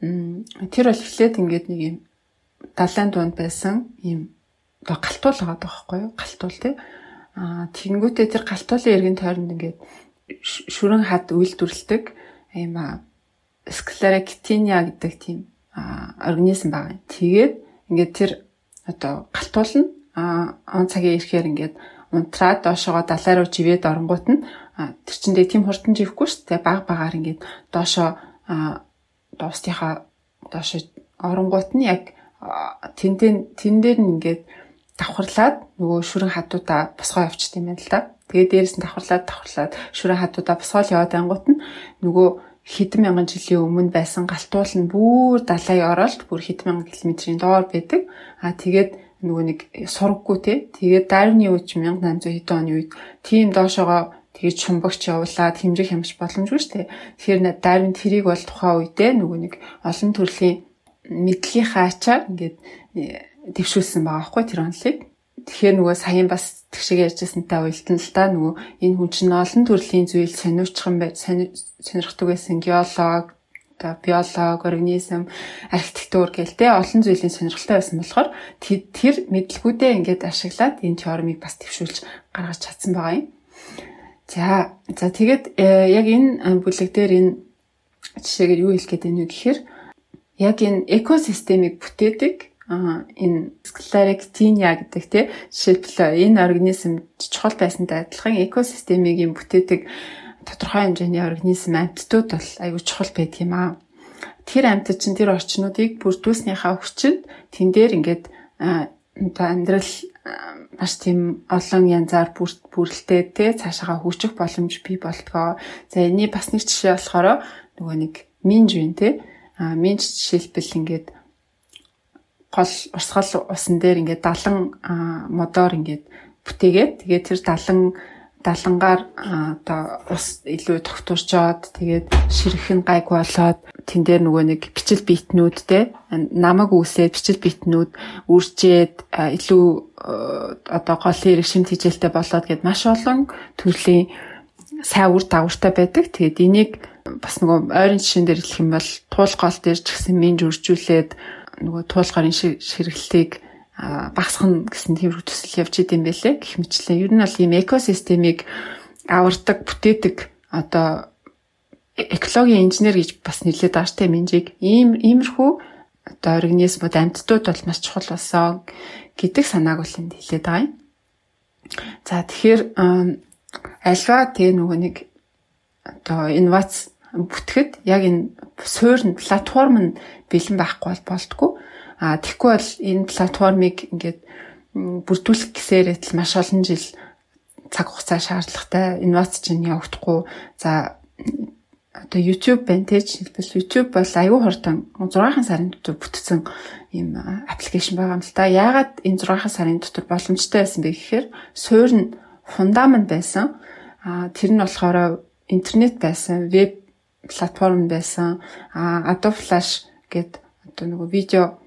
Тэр бол эхлээд ингээд нэг юм далайн дунд байсан юм одоо галтуул байгаа байхгүй юу? Галтуул тий. Аа тэгэнгүүтээ тэр галтуулын эргэн тойронд ингээд шүрэн хад үйлдвэрлэдэг юм аа склеректиния гэдэг тийм организм байгаа. Тэгээд ингээд тэр одоо галтуул нь он цагийн ирэхээр ингээд унтраад доошоо далай руу живээд оронгууд нь тэр чинь тэгээ тийм хурдан живэхгүй шүү дээ. Баг багаар ингээд доошоо дуустынхаа доошоо оронгууд нь яг тэндэн тэн дээр нь ингээд давхарлаад нөгөө шүрэн хатуудаа босгоо явчихд юм байна л да. Тэгээ дээрээс нь давхарлаад давхарлаад шүрэн хатуудаа босгоол яваад ангууд нь нөгөө хэдэн мянган жилийн өмнө байсан галтуул нь бүр далай оролт бүр хэдэн мянган километрийн доор байдаг. Аа тэгээд нөгөө нэг сургаггүй те. Тэгээд дайрны үед 1800 хэдэн оны үед тийм доошоогоо тэгээд шумбагч явуулаад хэмжих хямж боломжгүй шүү дээ. Тэгэхээр дайрын тэрийг бол тухайн үедээ нөгөө нэг олон төрлийн мэдлэгийн хаачаар ингээд дэвшүүлсэн байгаа байхгүй тэр онлыг. Тэгэхээр нөгөө саяхан бас тэгшиг ярьжсантай уялдан л та нөгөө энэ хүн чинь олон төрлийн зүйл сониучхан бай сонирхдаг байсан геолог одоо биолог, организм, архитектур гэл те олон зүйлийн сонирхолтой байсан болохоор тэр мэдлгүүдээ ингээд ашиглаад энэ теоремыг бас төвшүүлж гаргаж чадсан байгаа юм. За за тэгээд э, яг энэ бүлэг дээр энэ жишээгээр юу хэлэх гээд байна вэ гэхээр яг энэ экосистемийг бүтээдэг Аа энэ склеректиния гэдэг тий жишээлбэл энэ организм чухал байсантай адилхан экосистемийг юм бүтээдэг тодорхой хэмжээний организм амьтдууд бол аюул чухал байдаг юм аа. Тэр амьтад чинь тэр орчнуудыг бүрдүүлснийхаа хүчинд тэн дээр ингээд амьдрал маш тийм олон янзаар бүрэлдээ те цаашаага хөгжих боломж бий болтгоо. За энэний бас нэг жишээ болохоор нөгөө нэг минж вэ те. А минж жишээлбэл ингээд гол урсгал усан дээр ингээд 70 модоор ингээд бүтээгээд тэгээд тэр 70 далангаар одоо ус илүү тогтворчоод тэгээд ширхэх нь гайг болоод тэн дээр нөгөө нэг бичил битнүүдтэй намаг үсээд бичил битнүүд үржээд илүү одоо голын эрэг шимт хижээлтэй болоод гээд маш олон төрлийн сайн үр дагавартай байдаг. Тэгээд энийг бас нөгөө ойрын жишээн дээр хэлэх юм бол туул гол дээр ч гэсэн минж үржүүлээд нөгөө туулгарын ширгэлтийг багасгах гэсэн тийм төсөл явж идэм байлээ гэх мэтлээ. Ер нь бол ийм экосистемийг авардаг, бүтээдэг одоо экологийн инженер гэж бас нэлээд ааштай менжийг ийм иймэрхүү одоо организмууд амьтдууд бол маш чухал болсон гэдэг санааг энд хэлээд байгаа юм. За тэгэхээр альва тэгээ нөгөө нэг одоо инновац бүтгэхэд яг энэ суурь платформ нь бэлэн байхгүй бол болтгоо. А тэгэхгүй бол энэ платформыг ингээд бүрдүүлэх гэсээр л маш олон жил цаг хугацаа шаардлагатай инновац чинь явагдахгүй. За одоо YouTube байна те жишээлбэл YouTube бол аюу хурдан 6 сарын дотор бүтсэн ийм аппликейшн байгаа юм л та. Яагаад энэ 6 сарын дотор боломжтой байсан бэ гэхээр суурь нь фундамент байсан. А тэр нь болохоор интернет байсан, веб платформ байсан. А Adobe Flash гэд одоо нөгөө видео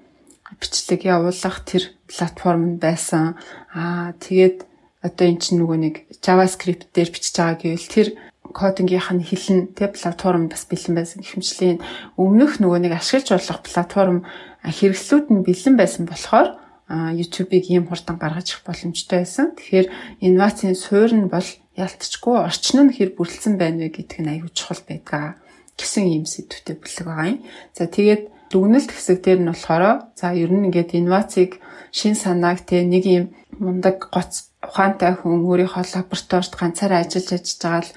бичлэг явуулах тэр платформ байсан. Аа тэгээд одоо эн чинь нөгөө нэг JavaScript дээр бичиж байгаа гэвэл тэр кодингийнх нь хилэн тэг платформ бас бэлэн байсан гихмжлийн өмнөх нөгөө нэг ашиглаж болох платформ хэрэгслүүд нь бэлэн байсан болохоор YouTube-ыг ийм хурдан гаргаж ирэх боломжтой байсан. Тэгэхээр инновацийн суурь нь бол ялцчгүй орчин нь хэр бүрэлдсэн байна вэ гэдг нь аюул чухал байдаг гэсэн ийм сэдвүүтэй бүлэг байгаа юм. За тэгээд дүгнэлт хэсэг дээр нь болохоор за ер нь ингээд инновацийг шин санааг те нэг юм мундаг гоц ухаантай хүн өөрийнхөө лабораторид ганцаараа ажиллаж ажиллаж байгаа л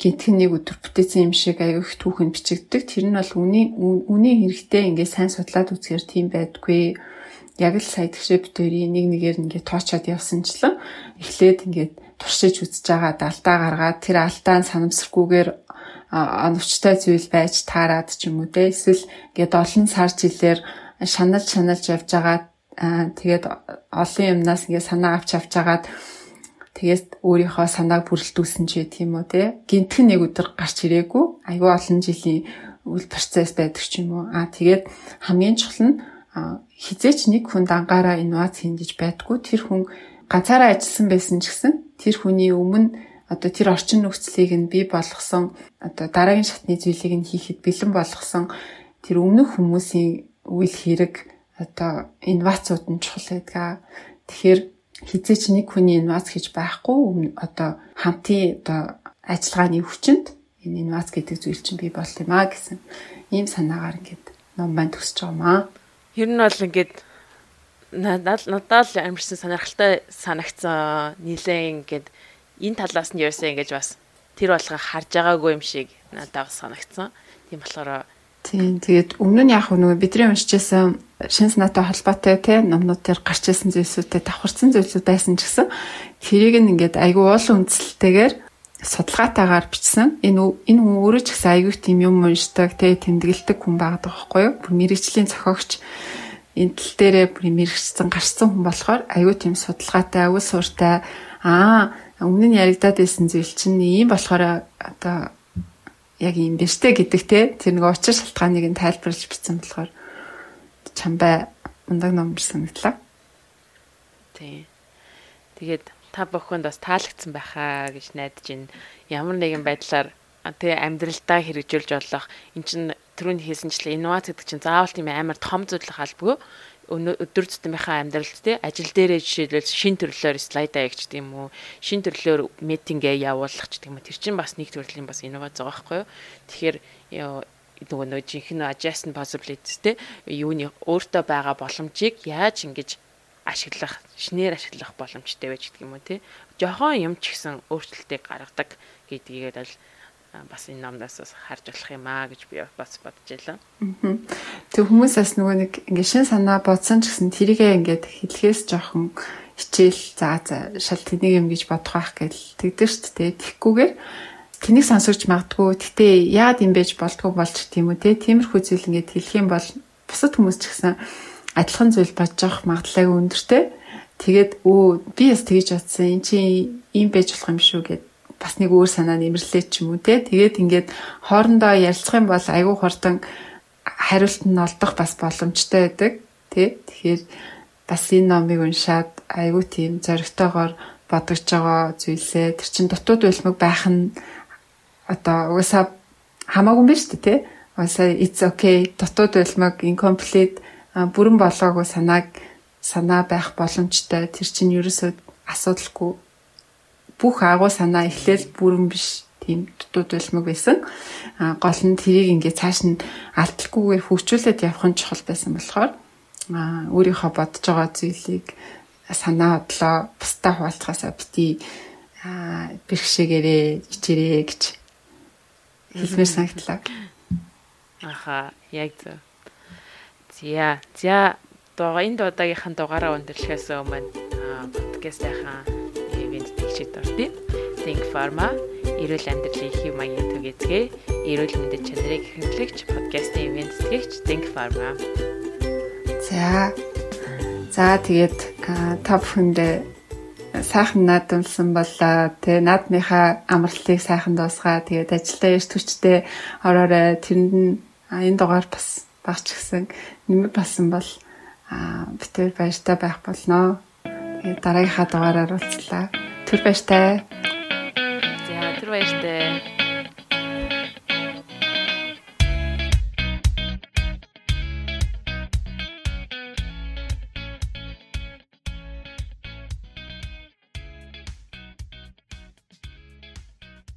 гинтгэн нэг өдөр бүтээсэн юм шиг аяг их түүхэн бичигддэг. Тэр нь бол үний үний хэрэгтэй ингээд сайн судлаад үзэхээр тийм байдгүй. Яг л сая тэгшээ битэрийн нэг нэгээр ингээд тоочоод явсанчлан эхлээд ингээд туршиж үзэж байгаа алдаа гаргаад тэр алдаан санамсаргүйгээр оновчтой зүйл байж таарад ч юм уу те. Эсвэл ингээд олон сар жилээр шаналж шаналж явж байгаа тэгээд олон юмнаас ингээд санаа авч авч агаад тэгээд өөрийнхөө санааг бүрэлдүүлсэн ч тийм үү те. Гинтхэн нэг өдөр гарч ирээгүй. Айгүй олон жилийн үйл процесс байдаг ч юм уу. Аа тэгээд хамгийн чухал нь хизээч нэг хүн дангаараа инновац хийж байдгүй. Тэр хүн ганцаараа ажилласан байсан ч гэсэн тэр хүний өмнө одоо тэр орчин нөхцөлийг нь бий болгосон одоо дараагийн шатны зүйлийг нь хийхэд бэлэн болгосон тэр өмнөх хүмүүсийн үйл хэрэг одоо инновацууд нь чухал байдаг. Тэгэхээр хизээч нэг хүний инновац гэж байхгүй одоо хамтын одоо ажиллагааны хүчинд энэ инновац гэдэг зүйл чинь бий болт юм а гэсэн ийм санаагаар ингээд ном байн төгсөж байгаа маа. Ер нь бол ингээд надад надад л амарсан сонирхолтой санагцсан нилээ ингээд энэ талаас нь ерөөсөө ингэж бас тэр болгоо харж байгаагүй юм шиг надад санагцсан. Тийм болохоор Тийм тэгээд өмнө нь яг нөгөө бидний уншижсэн шин санаатай холбоотой те номнууд дээр гарч ирсэн зүйлсүүдтэй давхарсан зүйлсүүд байсан ч гэсэн тэрийг нь ингээд айгүй уул үндсэлтэйгээр судалгаатайгаар бичсэн. Энэ энэ хүн өөрөө ч гэсэн айгүй тийм юм уншдаг те тэмдэглэдэг хүн байдаг байхгүй юу? Бүр мэрэгчлийн зохиогч энэ тал дээрээ мэрэгчсэн гарцсан хүн болохоор айгүй тийм судалгаатай, өвөл сууртай аа өмнө нь яригадаад байсан зүйл чинь ийм болохоор одоо яг юм биш те гэдэг те тэр нэг учир шалтгааныг нь тайлбарлаж бичсэн болохоор чамбай ундаг ном санагдлаа. Тий. Тэгээд та бүхэнд бас таалагдсан байхаа гэж найдаж байна. Ямар нэгэн байдлаар тэгээ амьдралдаа хэрэгжүүлж болох эн чин түрүүний хэлсэнчлээ инновац гэдэг чинь заавал тийм амар том зүйл халбгүй өдөр тутмынхаа амьдралд те ажил дээрээ жишээлбэл шин төрлөөр слайд аягч гэдэг юм уу шин төрлөөр митингээ явуулах гэдэг юм тэр чинь бас нэг төрлийн бас инновац байгаа байхгүй юу? Тэгэхээр нөгөө нөгөө жинхэнэ adjacent possibilities те юуны өөртөө байгаа боломжийг яаж ингэж ашиглах шинээр ашиглах боломжтой байж гэдэг юм уу те? Жохон юм ч гэсэн өөрчлөлтийг гаргадаг гэдгийг л бас энэ номнаас бас харж болох юм аа гэж би бас бодож байлаа. Тэг хүмүүс бас нөгөө нэг ингээ шин санаа бодсон ч гэсэн тэрийгээ ингээд хэлхээс жоохон хичээл заа заа шал тэнийг юм гэж бодох байх гэл тэгдэж шүү дээ. Тэгхгүйгээр тэнийг сонсогч магадгүй. Гэтэ яад юм байж болтгоо болж тийм үү те. Тиймэрхүү зүйл ингээд хэлэх юм бол бусад хүмүүс ч гэсэн адилхан зүйл бодож авах магадлалаа өндөртэй. Тэгээд өө би бас тэгж бодсон. Энд чи ийм байж болох юм шүү гэд бас нэг өөр санаа нэмэрлээ ч юм уу те. Тэгээд ингээд хоорондоо ярилцах юм бол айгүй хурдан хариулт нь олдох бас боломжтой байдаг тий. Тэгэхээр бас энэ номыг уншаад айгүй тийм зоригтойгоор бодогч байгаа зүйлээ тэр чин дутууд үлмэг байх нь одоо угаасаа хамаагүй юм байна шүү дээ тий. Угаасаа it's okay дутууд үлмэг incomplete бүрэн болоогүй санааг санаа байх боломжтой тэр чин ерөөсөө асуудалгүй бүх агуу санаа эхлээл бүрэн биш тийм дутууд байлмаг байсан. А гол нь тэрийг ингээд цааш нь алдалгүйгээр хөгжүүлээд явах нь чухал байсан болохоор а өөрийнхөө бодож байгаа зүйлийг санаа бодлоо бусдаа хуваалцахаасаа бити а бэрхшээгээрээ ичээрээ гэж хэлмээр санагдлаа. Аха яг зөв. Зя зя дугаа энэ дуудаагийнхаа дугаараа өндөрлөхөөс өмнө подкастынхаа хичээд ордъё. Think Pharma эрүүл амьдралын хэв маягийн түгээцгээ эрүүл мэндэд чанарыг хэрэглэгч подкастын ивент тэтгэгч Think Pharma. За. За тэгээд та бүхэндээ сайхан наадамлсан болоо. Тэгээ наадмынхаа амралтыг сайхан дуусгаа. Тэгээд ажилдаа эрт хүчтэй ороорой. Тэрэнд нь энэ дугаар бас багч гисэн нэмэр болсон бол битээр баяртай байх болноо. Тэгээд дараагийнхаа дугаараар уулзлаа. Тэр баяртай. За тэр баяртай.